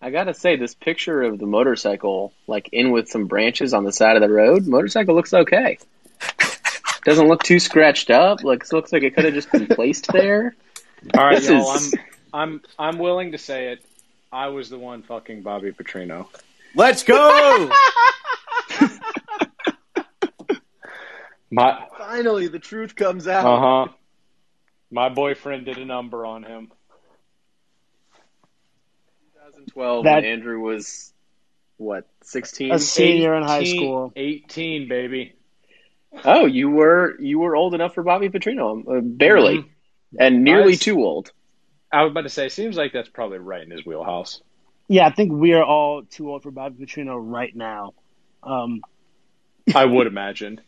Speaker 2: I gotta say, this picture of the motorcycle, like in with some branches on the side of the road, motorcycle looks okay. Doesn't look too scratched up. Like looks like it could have just been placed there.
Speaker 3: All right,
Speaker 2: This
Speaker 3: y'all.
Speaker 2: is-
Speaker 3: I'm I'm I'm willing to say it. I was the one fucking Bobby Petrino.
Speaker 4: Let's go.
Speaker 3: My
Speaker 2: Finally, the truth comes out.
Speaker 3: uh huh. My boyfriend did a number on him.
Speaker 2: 2012,
Speaker 5: That-
Speaker 2: when Andrew was what 16.
Speaker 5: A senior in high school.
Speaker 3: Eighteen, baby.
Speaker 2: Oh, you were you were old enough for Bobby Petrino, uh, barely,
Speaker 3: Mhm.
Speaker 2: And nearly
Speaker 3: Nice.
Speaker 2: too old.
Speaker 3: I was about to say, seems like that's probably right in his wheelhouse.
Speaker 5: Yeah, I think we are all too old for Bobby Petrino right now. Um,
Speaker 3: I would imagine.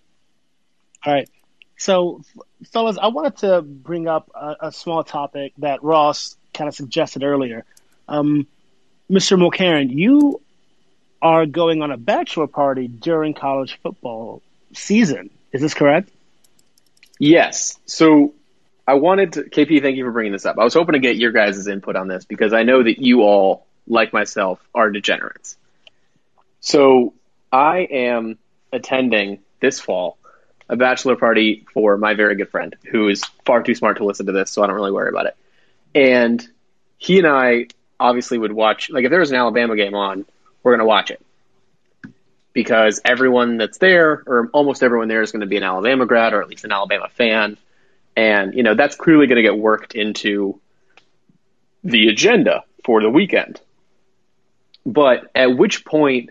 Speaker 5: all right. So, f- fellas, I wanted to bring up a, a small topic that Ross kind of suggested earlier. Um, Mr. Mulcairn, you are going on a bachelor party during college football season. Is this correct?
Speaker 2: Yes. So I wanted to, KP, thank you for bringing this up. I was hoping to get your guys' input on this because I know that you all, like myself, are degenerates. So I am attending this fall a bachelor party for my very good friend who is far too smart to listen to this, so I don't really worry about it. And he and I obviously would watch, like, if there was an Alabama game on, we're going to watch it because everyone that's there, or almost everyone there, is going to be an Alabama grad or at least an Alabama fan, and you know that's clearly going to get worked into the agenda for the weekend. But at which point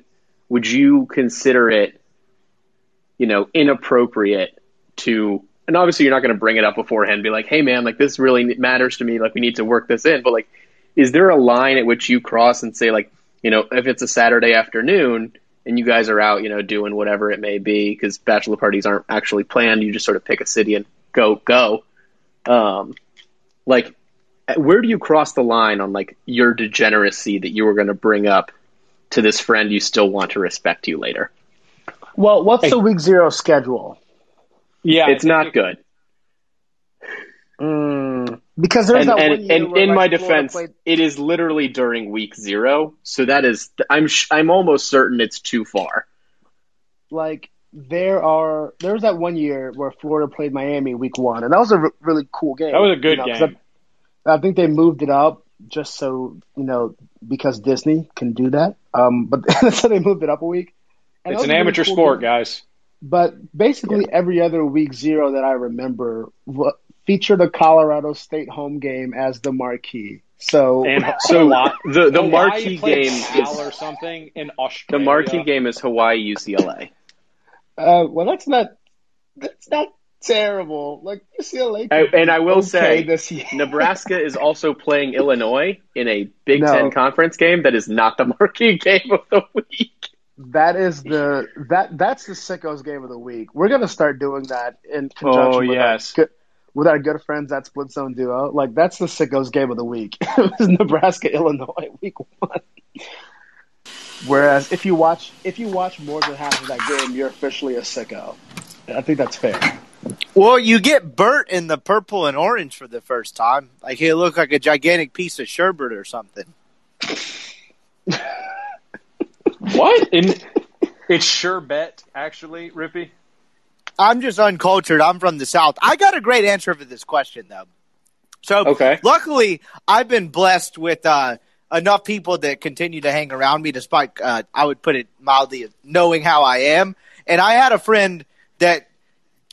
Speaker 2: would you consider it, you know, inappropriate to? And obviously, you're not going to bring it up beforehand and be like, "Hey, man, like this really matters to me. Like we need to work this in." But like, is there a line at which you cross and say, like, you know, if it's a Saturday afternoon and you guys are out, you know, doing whatever it may be, because bachelor parties aren't actually planned. You just sort of pick a city and go, go. Um, like, where do you cross the line on like your degeneracy that you were going to bring up to this friend you still want to respect you later?
Speaker 5: Well, what's the week zero schedule?
Speaker 3: Yeah,
Speaker 2: it's not good.
Speaker 5: Mm, because there's
Speaker 2: And,
Speaker 5: that
Speaker 2: and,
Speaker 5: year
Speaker 2: and
Speaker 5: where,
Speaker 2: in
Speaker 5: like,
Speaker 2: my defense,
Speaker 5: played-
Speaker 2: it is literally during week zero. So that is, I'm, sh- I'm almost certain it's too far.
Speaker 5: like there are there was that one year where Florida played Miami week one, and that was a re- really cool game.
Speaker 3: That was a good
Speaker 5: you know, 'cause
Speaker 3: game.
Speaker 5: I, I think they moved it up just so you know because Disney can do that. Um, but so they moved it up a week.
Speaker 3: And it's an amateur cool sport, game. guys.
Speaker 5: But basically, yeah. every other week zero that I remember featured a Colorado State home game as the marquee. So,
Speaker 2: and so the the marquee game
Speaker 3: is or something in Australia.
Speaker 2: The marquee game is Hawaii UCLA.
Speaker 5: Uh, well, that's not that's not terrible. Like UCLA,
Speaker 2: I, and I will okay say, Nebraska is also playing Illinois in a Big no. Ten conference game that is not the marquee game of the week.
Speaker 5: That is the that that's the sickos game of the week. We're gonna start doing that in conjunction. Oh with yes. Our, with our good friends at Split Zone Duo, like that's the sickos game of the week. it was Nebraska Illinois week one. Whereas if you watch if you watch more than half of that game, you're officially a sicko. I think that's fair.
Speaker 4: Well, you get Bert in the purple and orange for the first time. Like he looked like a gigantic piece of sherbet or something.
Speaker 3: what? In, it's sherbet, actually, Rippy.
Speaker 4: I'm just uncultured. I'm from the South. I got a great answer for this question, though. So,
Speaker 2: okay.
Speaker 4: luckily, I've been blessed with uh, enough people that continue to hang around me, despite, uh, I would put it mildly, knowing how I am. And I had a friend that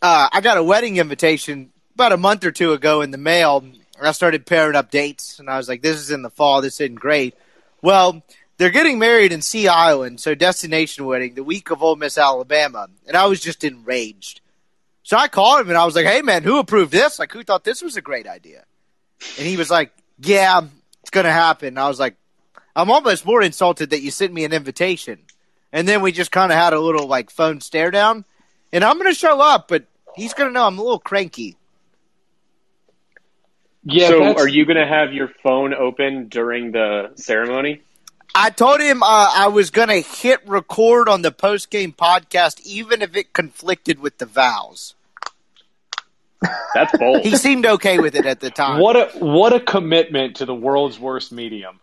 Speaker 4: uh, I got a wedding invitation about a month or two ago in the mail. I started pairing up dates, and I was like, "This is in the fall. This isn't great." Well, they're getting married in Sea Island, so destination wedding the week of Ole Miss, Alabama, and I was just enraged. So I called him and I was like, "Hey, man, who approved this? Like, who thought this was a great idea?" And he was like, "Yeah, it's gonna happen." And I was like, "I'm almost more insulted that you sent me an invitation." And then we just kind of had a little like phone stare down, and I'm gonna show up, but he's gonna know I'm a little cranky.
Speaker 2: Yeah. So, are you gonna have your phone open during the ceremony?
Speaker 4: I told him uh, I was gonna hit record on the post game podcast, even if it conflicted with the vows.
Speaker 2: That's bold.
Speaker 4: he seemed okay with it at the time.
Speaker 3: What a what a commitment to the world's worst medium.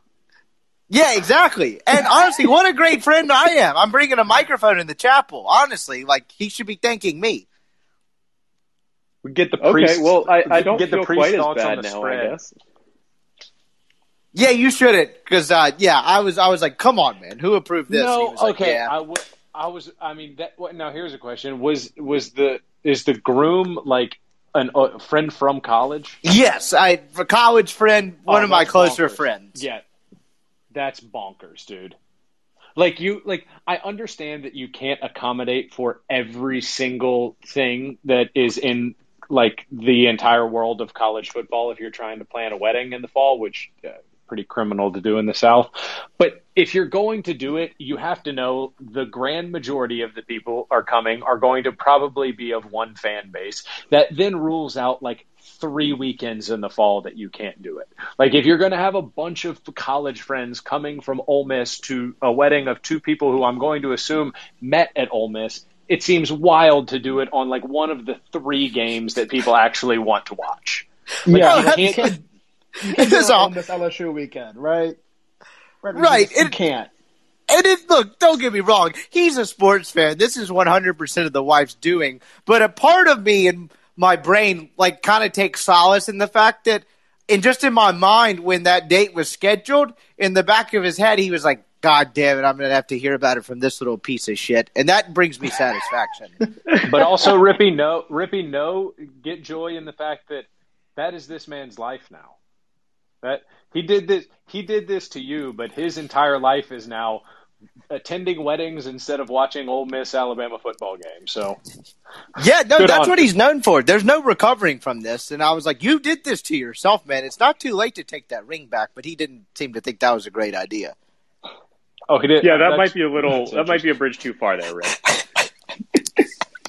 Speaker 4: Yeah, exactly. And honestly, what a great friend I am. I'm bringing a microphone in the chapel. Honestly, like he should be thanking me.
Speaker 3: We get the priest.
Speaker 2: Okay, well, I, I don't get the priest quite as bad now. Spread. I guess.
Speaker 4: Yeah, you shouldn't, because uh, yeah, I was I was like, come on, man, who approved this?
Speaker 3: No,
Speaker 4: okay,
Speaker 3: like, yeah. I, w- I was. I mean, that. Now here's a question: Was was the is the groom like an, a friend from college?
Speaker 4: Yes, I a college friend, one oh, of my closer
Speaker 3: bonkers.
Speaker 4: friends.
Speaker 3: Yeah, that's bonkers, dude. Like you, like I understand that you can't accommodate for every single thing that is in like the entire world of college football if you're trying to plan a wedding in the fall, which uh, pretty criminal to do in the South. But if you're going to do it, you have to know the grand majority of the people are coming are going to probably be of one fan base. That then rules out like three weekends in the fall that you can't do it. Like if you're going to have a bunch of college friends coming from Ole Miss to a wedding of two people who I'm going to assume met at Ole Miss, it seems wild to do it on like one of the three games that people actually want to watch. Like,
Speaker 5: yeah, you can't, it is all this LSU weekend, right?
Speaker 4: Right. right.
Speaker 5: You, it, can't.
Speaker 4: And it, look, don't get me wrong. He's a sports fan. This is 100% of the wife's doing. But a part of me and my brain, like, kind of takes solace in the fact that, and just in my mind, when that date was scheduled, in the back of his head, he was like, God damn it, I'm going to have to hear about it from this little piece of shit. And that brings me satisfaction.
Speaker 3: but also, Rippy, no, Rippy, no, get joy in the fact that that is this man's life now. That he did this. He did this to you, but his entire life is now attending weddings instead of watching Ole Miss Alabama football games. So,
Speaker 4: yeah, no, that's what he's known for. There's no recovering from this. And I was like, you did this to yourself, man. It's not too late to take that ring back. But he didn't seem to think that was a great idea.
Speaker 2: Oh, he did. Yeah, that might be a little. That might be a bridge too far there, Rick.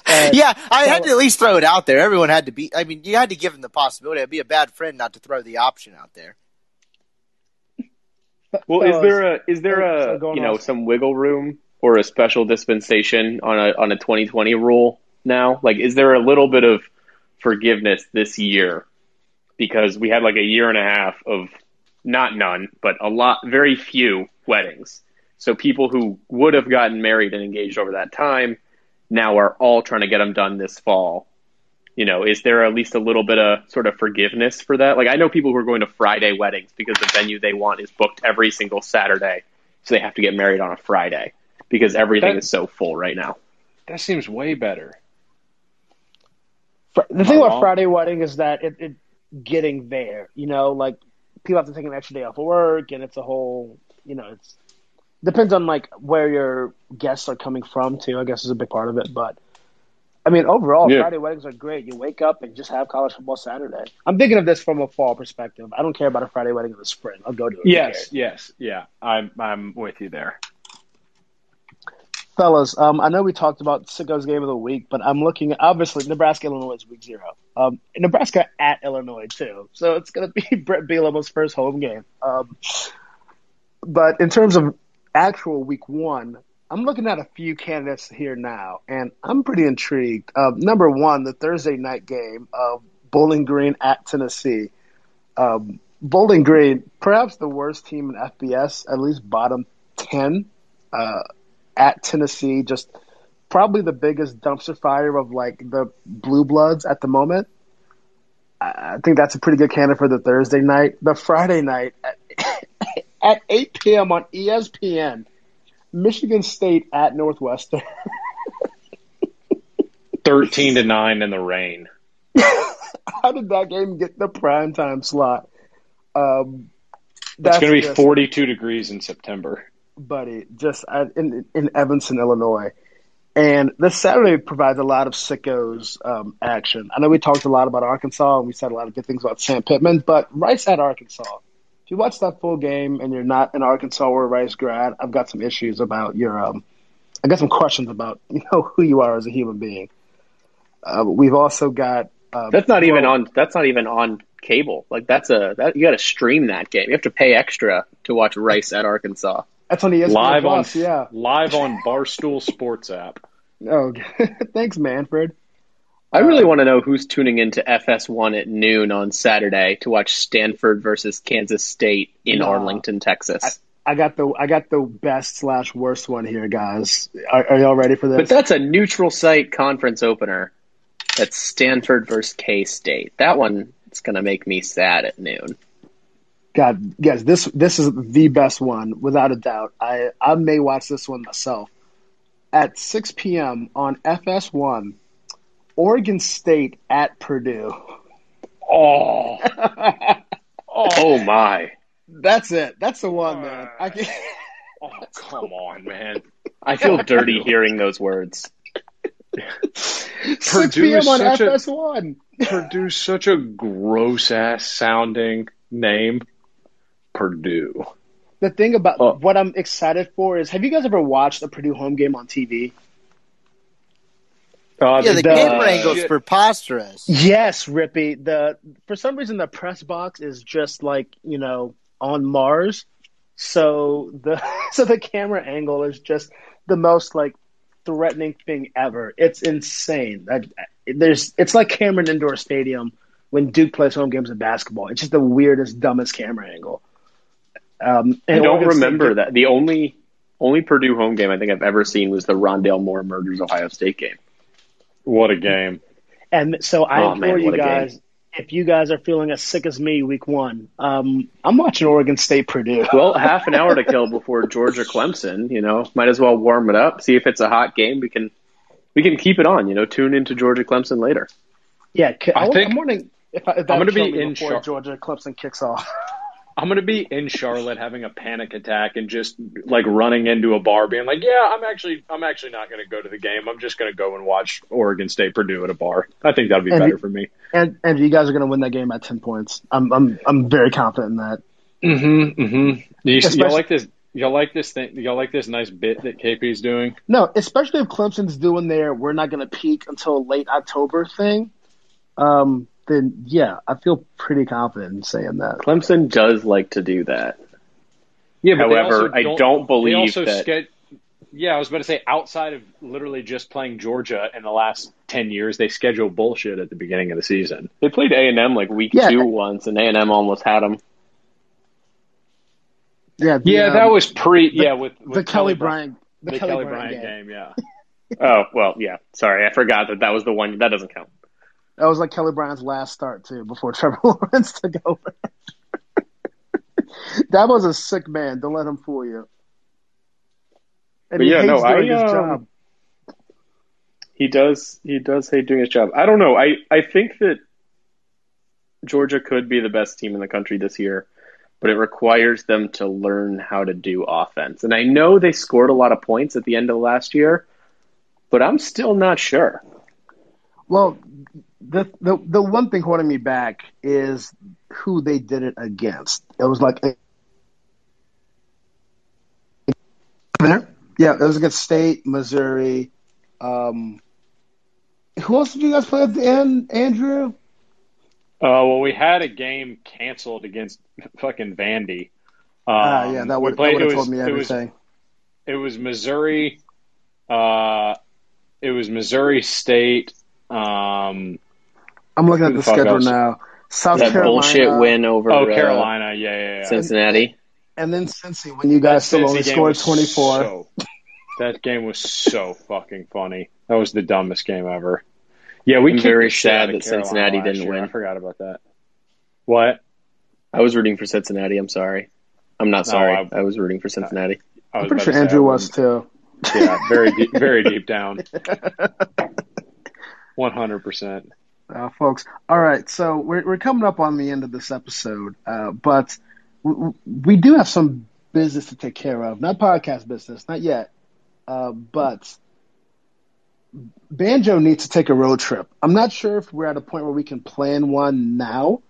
Speaker 4: Uh, yeah, I so, had to at least throw it out there. Everyone had to be. I mean, you had to give him the possibility. I'd be a bad friend not to throw the option out there.
Speaker 2: Well, is there a is there a you know some wiggle room or a special dispensation on a on a 2020 rule now? Like, is there a little bit of forgiveness this year because we had like a year and a half of not none, but a lot, very few weddings. So people who would have gotten married and engaged over that time now are all trying to get them done this fall. you know, is there at least a little bit of sort of forgiveness for that? Like I know people who are going to Friday weddings because the venue they want is booked every single Saturday, so they have to get married on a Friday because everything
Speaker 3: That-
Speaker 2: is so full right now.
Speaker 3: That seems way better.
Speaker 5: Fr- The thing about? Friday wedding is that it, it getting there, you know, like people have to take an extra day off of work, and it's a whole, you know, it's depends on like where your guests are coming from too. I guess is a big part of it, but I mean, overall,
Speaker 3: Yeah.
Speaker 5: Friday weddings are great. You wake up and just have college football Saturday. I'm thinking of this from a fall perspective. I don't care about a Friday wedding in the spring. I'll go to it.
Speaker 3: Yes, yes, yeah. I'm I'm with you there.
Speaker 5: fellas. Um, I know we talked about Sicko's game of the week, but I'm looking at obviously Nebraska Illinois is week zero. Um, Nebraska at Illinois too, so it's going to be Bret Bielema's first home game. Um, but in terms of actual week one, I'm looking at a few candidates here now, and I'm pretty intrigued. Uh, number one, the Thursday night game of Bowling Green at Tennessee. Um, Bowling Green, perhaps the worst team in FBS, at least bottom ten. Uh, at Tennessee, just probably the biggest dumpster fire of like the blue bloods at the moment. I think that's a pretty good candidate for the Thursday night. The Friday night at, at 8 p.m. on ESPN, Michigan State at Northwestern.
Speaker 3: Thirteen to nine in the rain.
Speaker 5: How did that game get the prime time slot? Um,
Speaker 3: It's
Speaker 5: that's
Speaker 3: going to be 42 degrees in September.
Speaker 5: buddy, just in in Evanston, Illinois. And this Saturday provides a lot of sickos um, action. I know we talked a lot about Arkansas and we said a lot of good things about Sam Pittman, but Rice at Arkansas. If you watch that full game and you're not an Arkansas or Rice grad, I've got some issues about your. Um, I got some questions about you know who you are as a human being. Uh, we've also got. Uh,
Speaker 2: That's not even on. That's not even on cable. Like that's a that you got to stream that game. You have to pay extra to watch Rice at Arkansas.
Speaker 5: That's on ESPN
Speaker 3: live on
Speaker 5: Plus, yeah.
Speaker 3: live on Barstool Sports app.
Speaker 5: Oh, thanks, Manfred.
Speaker 2: I really want to know who's tuning into FS1 at noon on Saturday to watch Stanford versus Kansas State in
Speaker 5: Nah.
Speaker 2: Arlington, Texas.
Speaker 5: I got the I got the best slash worst one here, guys. Are, are y'all ready for this?
Speaker 2: but that's a neutral site conference opener. That's Stanford versus K State. That one is going to make me sad at noon.
Speaker 5: God, guys, this this is the best one without a doubt. I I may watch this one myself at 6 p.m. on FS1. Oregon State at Purdue.
Speaker 3: Oh,
Speaker 2: Oh my!
Speaker 5: That's it. That's the one, man. I can,
Speaker 3: oh, come on, man.
Speaker 2: I feel dirty hearing those words.
Speaker 5: 6
Speaker 3: Purdue
Speaker 5: p.m. on
Speaker 3: such a-
Speaker 5: FS1.
Speaker 3: Purdue's such a gross ass sounding name. Purdue.
Speaker 5: The thing about
Speaker 2: Oh.
Speaker 5: what I'm excited for is, have you guys ever watched a Purdue home game on TV?
Speaker 3: Uh,
Speaker 4: Yeah, the
Speaker 5: the-
Speaker 4: camera angle's preposterous.
Speaker 5: Yes, Rippy. The for some reason the press box is just like you know on Mars, so the so the camera angle is just the most like threatening thing ever. It's insane. That there's it's like Cameron Indoor Stadium when Duke plays home games in basketball. It's just the weirdest, dumbest camera angle. Um,
Speaker 2: I
Speaker 5: and
Speaker 2: don't
Speaker 5: Oregon State-
Speaker 2: remember that. The only only Purdue home game I think I've ever seen was the Rondale Moore murders Ohio State game.
Speaker 3: What a game.
Speaker 5: And so I
Speaker 2: Oh,
Speaker 5: implore
Speaker 2: man,
Speaker 5: you
Speaker 2: what game.
Speaker 5: guys, if you guys are feeling as sick as me week one, um, I'm watching Oregon State Purdue.
Speaker 2: Well, half an hour to kill before Georgia Clemson. You know, might as well warm it up. See if it's a hot game. We can we can keep it on. You know, tune into Georgia Clemson later.
Speaker 5: Yeah, c-
Speaker 3: I
Speaker 5: I
Speaker 3: think-
Speaker 5: am wondering if, I, if that
Speaker 3: I'm
Speaker 5: would
Speaker 3: gonna be in
Speaker 5: before
Speaker 3: Char-
Speaker 5: Georgia Clemson kicks off.
Speaker 3: I'm gonna be in Charlotte having a panic attack and just like running into a bar, being like, "Yeah, I'm actually, I'm actually not gonna go to the game. I'm just gonna go and watch Oregon State Purdue at a bar. I think that'd be
Speaker 5: And
Speaker 3: better
Speaker 5: the-
Speaker 3: for me."
Speaker 5: And and you guys are going to win that game at ten points. I'm I'm I'm very confident in that.
Speaker 3: Mm-hmm. Mm-hmm. You,
Speaker 5: Especially-
Speaker 3: y'all like this? Y'all like this thing? Y'all like this nice bit that KP's doing?
Speaker 5: No, especially if Clemson's doing their "we're not going to peak until late October" thing. Um, then yeah, I feel pretty confident in saying that.
Speaker 2: Clemson does like to do that.
Speaker 3: Yeah, but they
Speaker 2: However,
Speaker 3: also
Speaker 2: I don't believe
Speaker 3: also
Speaker 2: that-
Speaker 3: sched- yeah, I was about to say outside of literally just playing Georgia in the last ten years, they schedule bullshit at the beginning of the season.
Speaker 2: They played A and M like week
Speaker 5: Yeah.
Speaker 2: two once, and A and M almost had them.
Speaker 5: Yeah, the,
Speaker 3: Yeah,
Speaker 5: um,
Speaker 3: that was pre. yeah, with, with
Speaker 5: the Kelly
Speaker 3: Bry-
Speaker 5: Bryant, the,
Speaker 3: the
Speaker 5: Kelly,
Speaker 3: Kelly
Speaker 5: Bryant,
Speaker 3: Bryant
Speaker 5: game.
Speaker 3: game. Yeah.
Speaker 2: Oh well, yeah. Sorry, I forgot that that was the one. That doesn't count.
Speaker 5: That was like Kelly Bryant's last start too, before Trevor Lawrence took over. that was a sick man. Don't let him fool you. And
Speaker 2: But
Speaker 5: he
Speaker 2: yeah, no,
Speaker 5: doing
Speaker 2: I,
Speaker 5: his
Speaker 2: um,
Speaker 5: job.
Speaker 2: He does. He does hate doing his job. I don't know. I I think that Georgia could be the best team in the country this year, but it requires them to learn how to do offense. And I know they scored a lot of points at the end of last year, but I'm still not sure.
Speaker 5: Well, the the the one thing holding me back is who they did it against. It was like, yeah, it was against State, Missouri. Um, who else did you guys play at the end, Andrew?
Speaker 3: Uh, well, we had a game canceled against fucking Vandy. Um,
Speaker 5: Ah, yeah, that would, that
Speaker 3: played- it
Speaker 5: have
Speaker 3: was-
Speaker 5: told me
Speaker 3: it was-
Speaker 5: everything.
Speaker 3: It was Missouri. Uh, it was Missouri State. Um,
Speaker 5: I'm looking at the
Speaker 3: the
Speaker 5: schedule
Speaker 3: else?
Speaker 5: now. South
Speaker 2: That
Speaker 5: Carolina,
Speaker 2: bullshit win over
Speaker 3: oh,
Speaker 2: uh,
Speaker 3: Carolina. Yeah, yeah, yeah.
Speaker 2: Cincinnati.
Speaker 5: and then Cincy when you guys still only scored 24.
Speaker 3: so- that game was so fucking funny. That was the dumbest game ever. Yeah, we
Speaker 2: I'm very sad that
Speaker 3: Carolina
Speaker 2: Cincinnati didn't
Speaker 3: year.
Speaker 2: win.
Speaker 3: I forgot about that. What?
Speaker 2: I was rooting for Cincinnati. I'm sorry. I'm not
Speaker 3: No,
Speaker 2: sorry.
Speaker 3: I-
Speaker 2: I, was rooting for Cincinnati.
Speaker 3: I was
Speaker 5: I'm pretty sure Andrew was too.
Speaker 3: Yeah, very deep, very deep down. One hundred percent.
Speaker 5: Uh, folks. All right, so we're we're coming up on the end of this episode, uh, but we, we do have some business to take care of. Not podcast business, not yet, uh, but Banjo needs to take a road trip. I'm not sure if we're at a point where we can plan one now.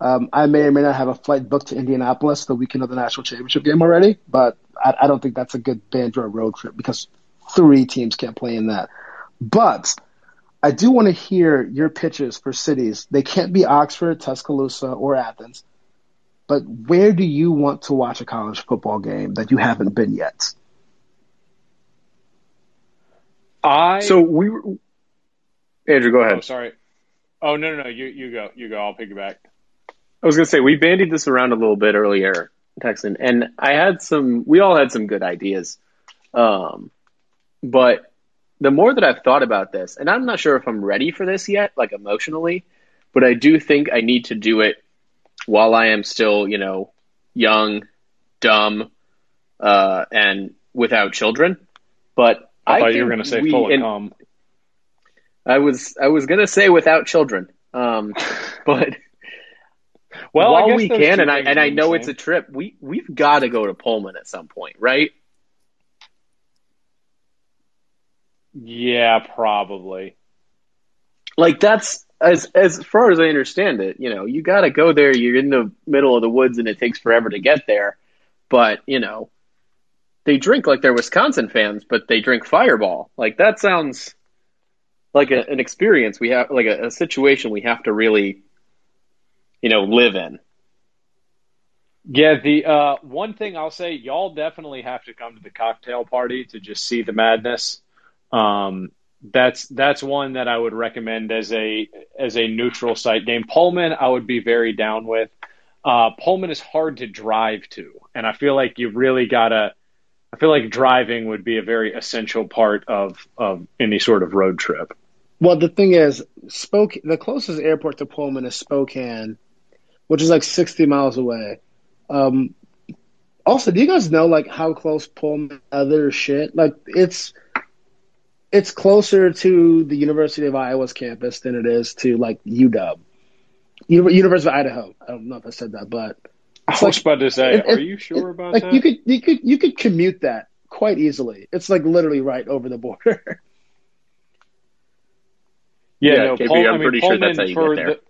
Speaker 5: Um, I may or may not have a flight booked to Indianapolis the weekend of the national championship game already, but I, I don't think that's a good Banjo road trip because three teams can't play in that. But I do want to hear your pitches for cities. They can't be Oxford, Tuscaloosa, or Athens. But where do you want to watch a college football game that you haven't been yet?
Speaker 3: I
Speaker 2: So we were, Andrew, go ahead.
Speaker 3: oh
Speaker 2: ahead.
Speaker 3: sorry. Oh no no no you you go you go. I'll piggyback.
Speaker 2: I was gonna say we bandied this around a little bit earlier, Texan, and I had some. We all had some good ideas, um, but the more that I've thought about this, and I'm not sure if I'm ready for this yet, like emotionally, but I do think I need to do it while I am still, you know, young, dumb, uh, and without children. But
Speaker 3: I, thought you were going to say
Speaker 2: we-
Speaker 3: full of cum.
Speaker 2: I was I was gonna say without children, um, but
Speaker 3: Well, I
Speaker 2: while we can, and I and I know it's a trip. We we've got to go to Pullman at some point, right?
Speaker 3: Yeah probably.
Speaker 2: Like that's as as far as I understand it. You know, you got to go there. You're in the middle of the woods, and it takes forever to get there. But you know, they drink like they're Wisconsin fans, but they drink Fireball. Like that sounds like a, an experience we have, like a, a situation we have to really, you know, live in.
Speaker 3: Yeah, the uh, one thing I'll say, y'all definitely have to come to the cocktail party to just see the madness. Um, that's that's one that I would recommend as a as a neutral site game. Pullman, I would be very down with. Uh, Pullman is hard to drive to, and I feel like you really gotta. I feel like driving would be a very essential part of of any sort of road trip.
Speaker 5: Well, the thing is, Spoke the closest airport to Pullman is Spokane, which is like 60 miles away. Um, also, do you guys know like how close Pullman other shit? Like it's it's closer to the University of Iowa's campus than it is to like UW, Uni- University of Idaho. I don't know if I said that, but
Speaker 3: I was about to say,
Speaker 5: it-
Speaker 3: are
Speaker 5: it-
Speaker 3: you sure about
Speaker 5: like
Speaker 3: that?
Speaker 5: you could you could you could commute that quite easily. It's like literally right over the border.
Speaker 3: Yeah,
Speaker 2: Yeah,
Speaker 3: no,
Speaker 2: KP,
Speaker 3: Pullman,
Speaker 2: I'm
Speaker 3: I mean,
Speaker 2: pretty sure that's how you
Speaker 3: for
Speaker 2: get there.
Speaker 3: the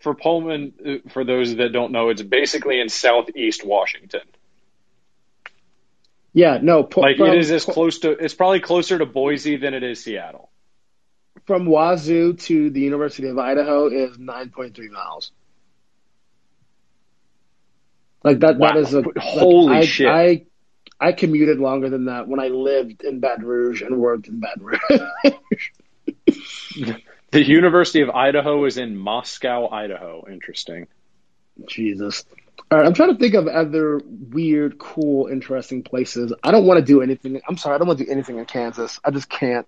Speaker 3: for Pullman, uh, for those that don't know, it's basically in southeast Washington.
Speaker 5: Yeah, no, Pu-
Speaker 3: Like
Speaker 5: from-
Speaker 3: it is as close to, it's probably closer to Boise than it is Seattle.
Speaker 5: from Wazoo to the University of Idaho is 9.3 miles. Like that, that
Speaker 3: Wow.
Speaker 5: is a like,
Speaker 3: Holy
Speaker 5: I,
Speaker 3: shit.
Speaker 5: I I commuted longer than that when I lived in Baton Rouge and worked in Baton Rouge.
Speaker 3: The University of Idaho is in Moscow, Idaho. Interesting.
Speaker 5: Jesus. All right, I'm trying to think of other weird, cool, interesting places. I don't want to do anything. I'm sorry, I don't want to do anything in Kansas. I just can't.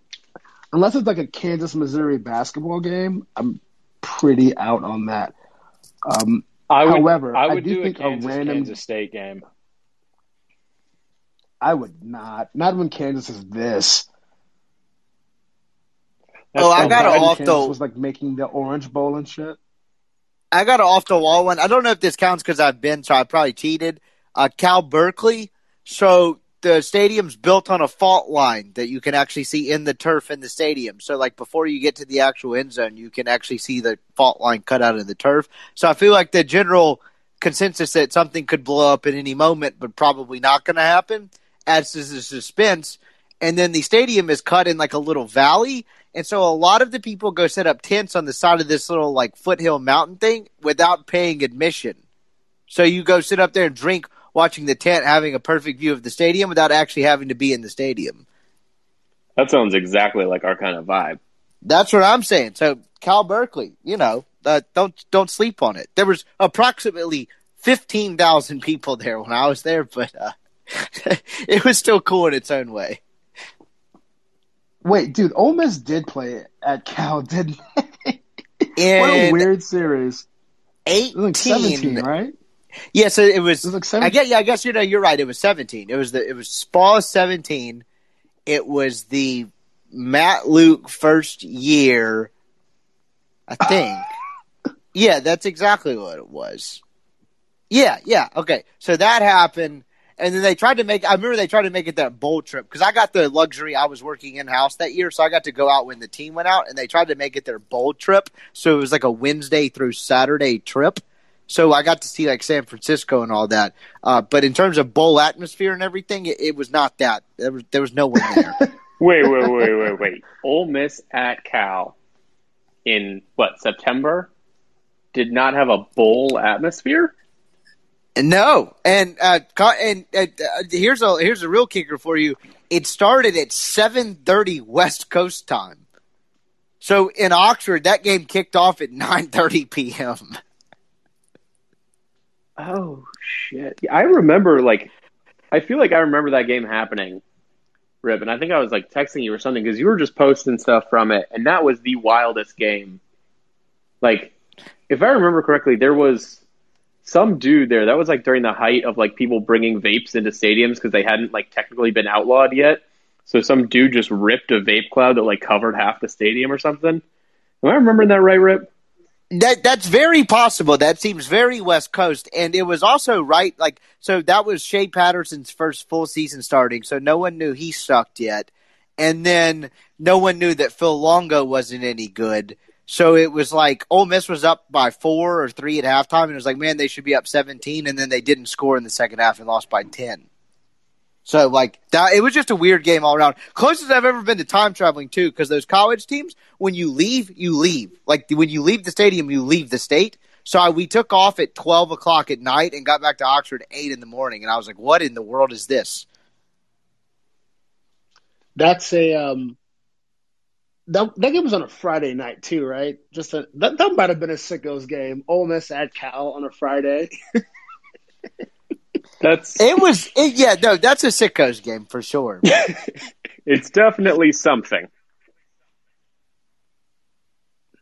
Speaker 5: Unless it's like a Kansas Missouri basketball game, I'm pretty out on that. Um,
Speaker 3: I would,
Speaker 5: However,
Speaker 3: I
Speaker 5: I
Speaker 3: would
Speaker 5: do
Speaker 3: do,
Speaker 5: think
Speaker 3: a
Speaker 5: a random-
Speaker 3: Kansas State game.
Speaker 5: I would not. Not when Kansas is this.
Speaker 4: Oh, I got
Speaker 5: bad
Speaker 4: it off
Speaker 5: Kansas
Speaker 4: the-
Speaker 5: was like making the Orange Bowl and shit.
Speaker 4: I got an off the wall one. I don't know if this counts because I've been, so I probably cheated. Uh, Cal Berkeley. So the stadium's built on a fault line that you can actually see in the turf in the stadium. So like before you get to the actual end zone, you can actually see the fault line cut out in the turf. So I feel like the general consensus that something could blow up at any moment, but probably not going to happen, adds to the suspense. And then the stadium is cut in like a little valley. And so a lot of the people go set up tents on the side of this little like foothill mountain thing without paying admission. So you go sit up there and drink watching the tent, having a perfect view of the stadium without actually having to be in the stadium.
Speaker 2: That sounds exactly like our kind of vibe.
Speaker 4: That's what I'm saying. So Cal Berkeley, you know, uh, don't don't sleep on it. There was approximately fifteen thousand people there when I was there, but uh, it was still cool in its own way.
Speaker 5: Wait, dude, Ole Miss did play at Cal, didn't they? what a weird series. It was like 17, right?
Speaker 4: Yeah, so it was.
Speaker 5: It was like
Speaker 4: I
Speaker 5: 17.
Speaker 4: guess. Yeah, I guess you know you're right. It was 17. It was the. It was SPA 17. It was the Matt Luke first year. I think. yeah, that's exactly what it was. Yeah, yeah. Okay, so that happened, and then they tried to make. I remember they tried to make it that bowl trip because I got the luxury. I was working in house that year, so I got to go out when the team went out, and they tried to make it their bowl trip. So it was like a Wednesday through Saturday trip. So I got to see like San Francisco and all that. Uh, but in terms of bowl atmosphere and everything, it, it was not that. There was there was no one there.
Speaker 2: Wait, wait, wait, wait, wait. Ole Miss at Cal in what September did not have a bowl atmosphere.
Speaker 4: No, and uh, and uh, here's a here's a real kicker for you. It started at seven thirty West Coast time. So in Oxford, that game kicked off at nine thirty p.m.
Speaker 2: Oh shit! I remember like, I feel like I remember that game happening, Rip, and I think I was like texting you or something because you were just posting stuff from it, and that was the wildest game. Like, if I remember correctly, there was some dude there that was like during the height of like people bringing vapes into stadiums because they hadn't like technically been outlawed yet. So some dude just ripped a vape cloud that like covered half the stadium or something. Am I remembering that right, Rip?
Speaker 4: That that's very possible. That seems very West Coast, and it was also right. Like so, that was Shea Patterson's first full season starting, so no one knew he sucked yet, and then no one knew that Phil Longo wasn't any good. So it was like Ole Miss was up by four or three at halftime, and it was like, man, they should be up seventeen, and then they didn't score in the second half and lost by ten. So like that, it was just a weird game all around. Closest I've ever been to time traveling too, because those college teams, when you leave, you leave. Like when you leave the stadium, you leave the state. So I, we took off at twelve o'clock at night and got back to Oxford at eight in the morning, and I was like, "What in the world is this?"
Speaker 5: That's a um. That that game was on a Friday night too, right? Just a that, that might have been a sickos game. Ole Miss at Cal on a Friday.
Speaker 2: That's
Speaker 4: It was, it, yeah, no, that's a sickos game for sure.
Speaker 2: it's definitely something.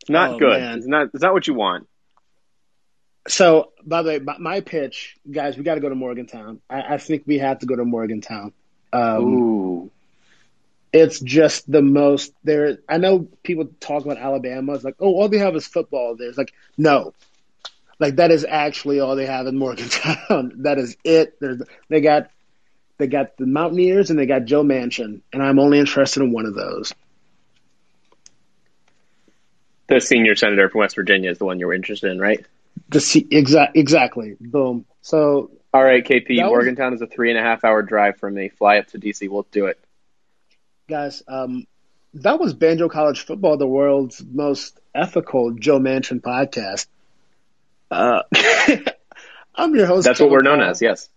Speaker 2: It's not
Speaker 5: Oh,
Speaker 2: good.
Speaker 5: man.
Speaker 2: It's not. It's not what you want.
Speaker 5: So, by the way, my, my pitch, guys, we got to go to Morgantown. I, I think we have to go to Morgantown. Um,
Speaker 2: Ooh.
Speaker 5: It's just the most there. I know people talk about Alabama. It's like, oh, all they have is football. There, it's like, no, like that is actually all they have in Morgantown. that is it. There's they got they got the Mountaineers and they got Joe Manchin, and I'm only interested in one of those.
Speaker 2: The senior senator from West Virginia is the one you were interested in, right?
Speaker 5: The exact exactly. Boom. So
Speaker 2: All right, KP.
Speaker 5: That was-
Speaker 2: Morgantown is a three and a half hour drive from me. Fly up to DC. We'll do it.
Speaker 5: Guys, um, that was Banjo College Football, the world's most ethical Joe Manchin podcast. Uh, I'm your host.
Speaker 2: That's what we're known
Speaker 5: Paul.
Speaker 2: as. Yes.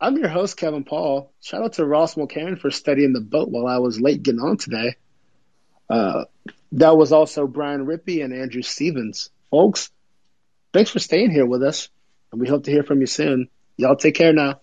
Speaker 5: I'm your host, Kevin Paul. Shout out to Ross Mulcairn for studying the boat while I was late getting on today. Uh, that was also Brian Rippey and Andrew Stevens. Folks, thanks for staying here with us, and we hope to hear from you soon. Y'all take care now.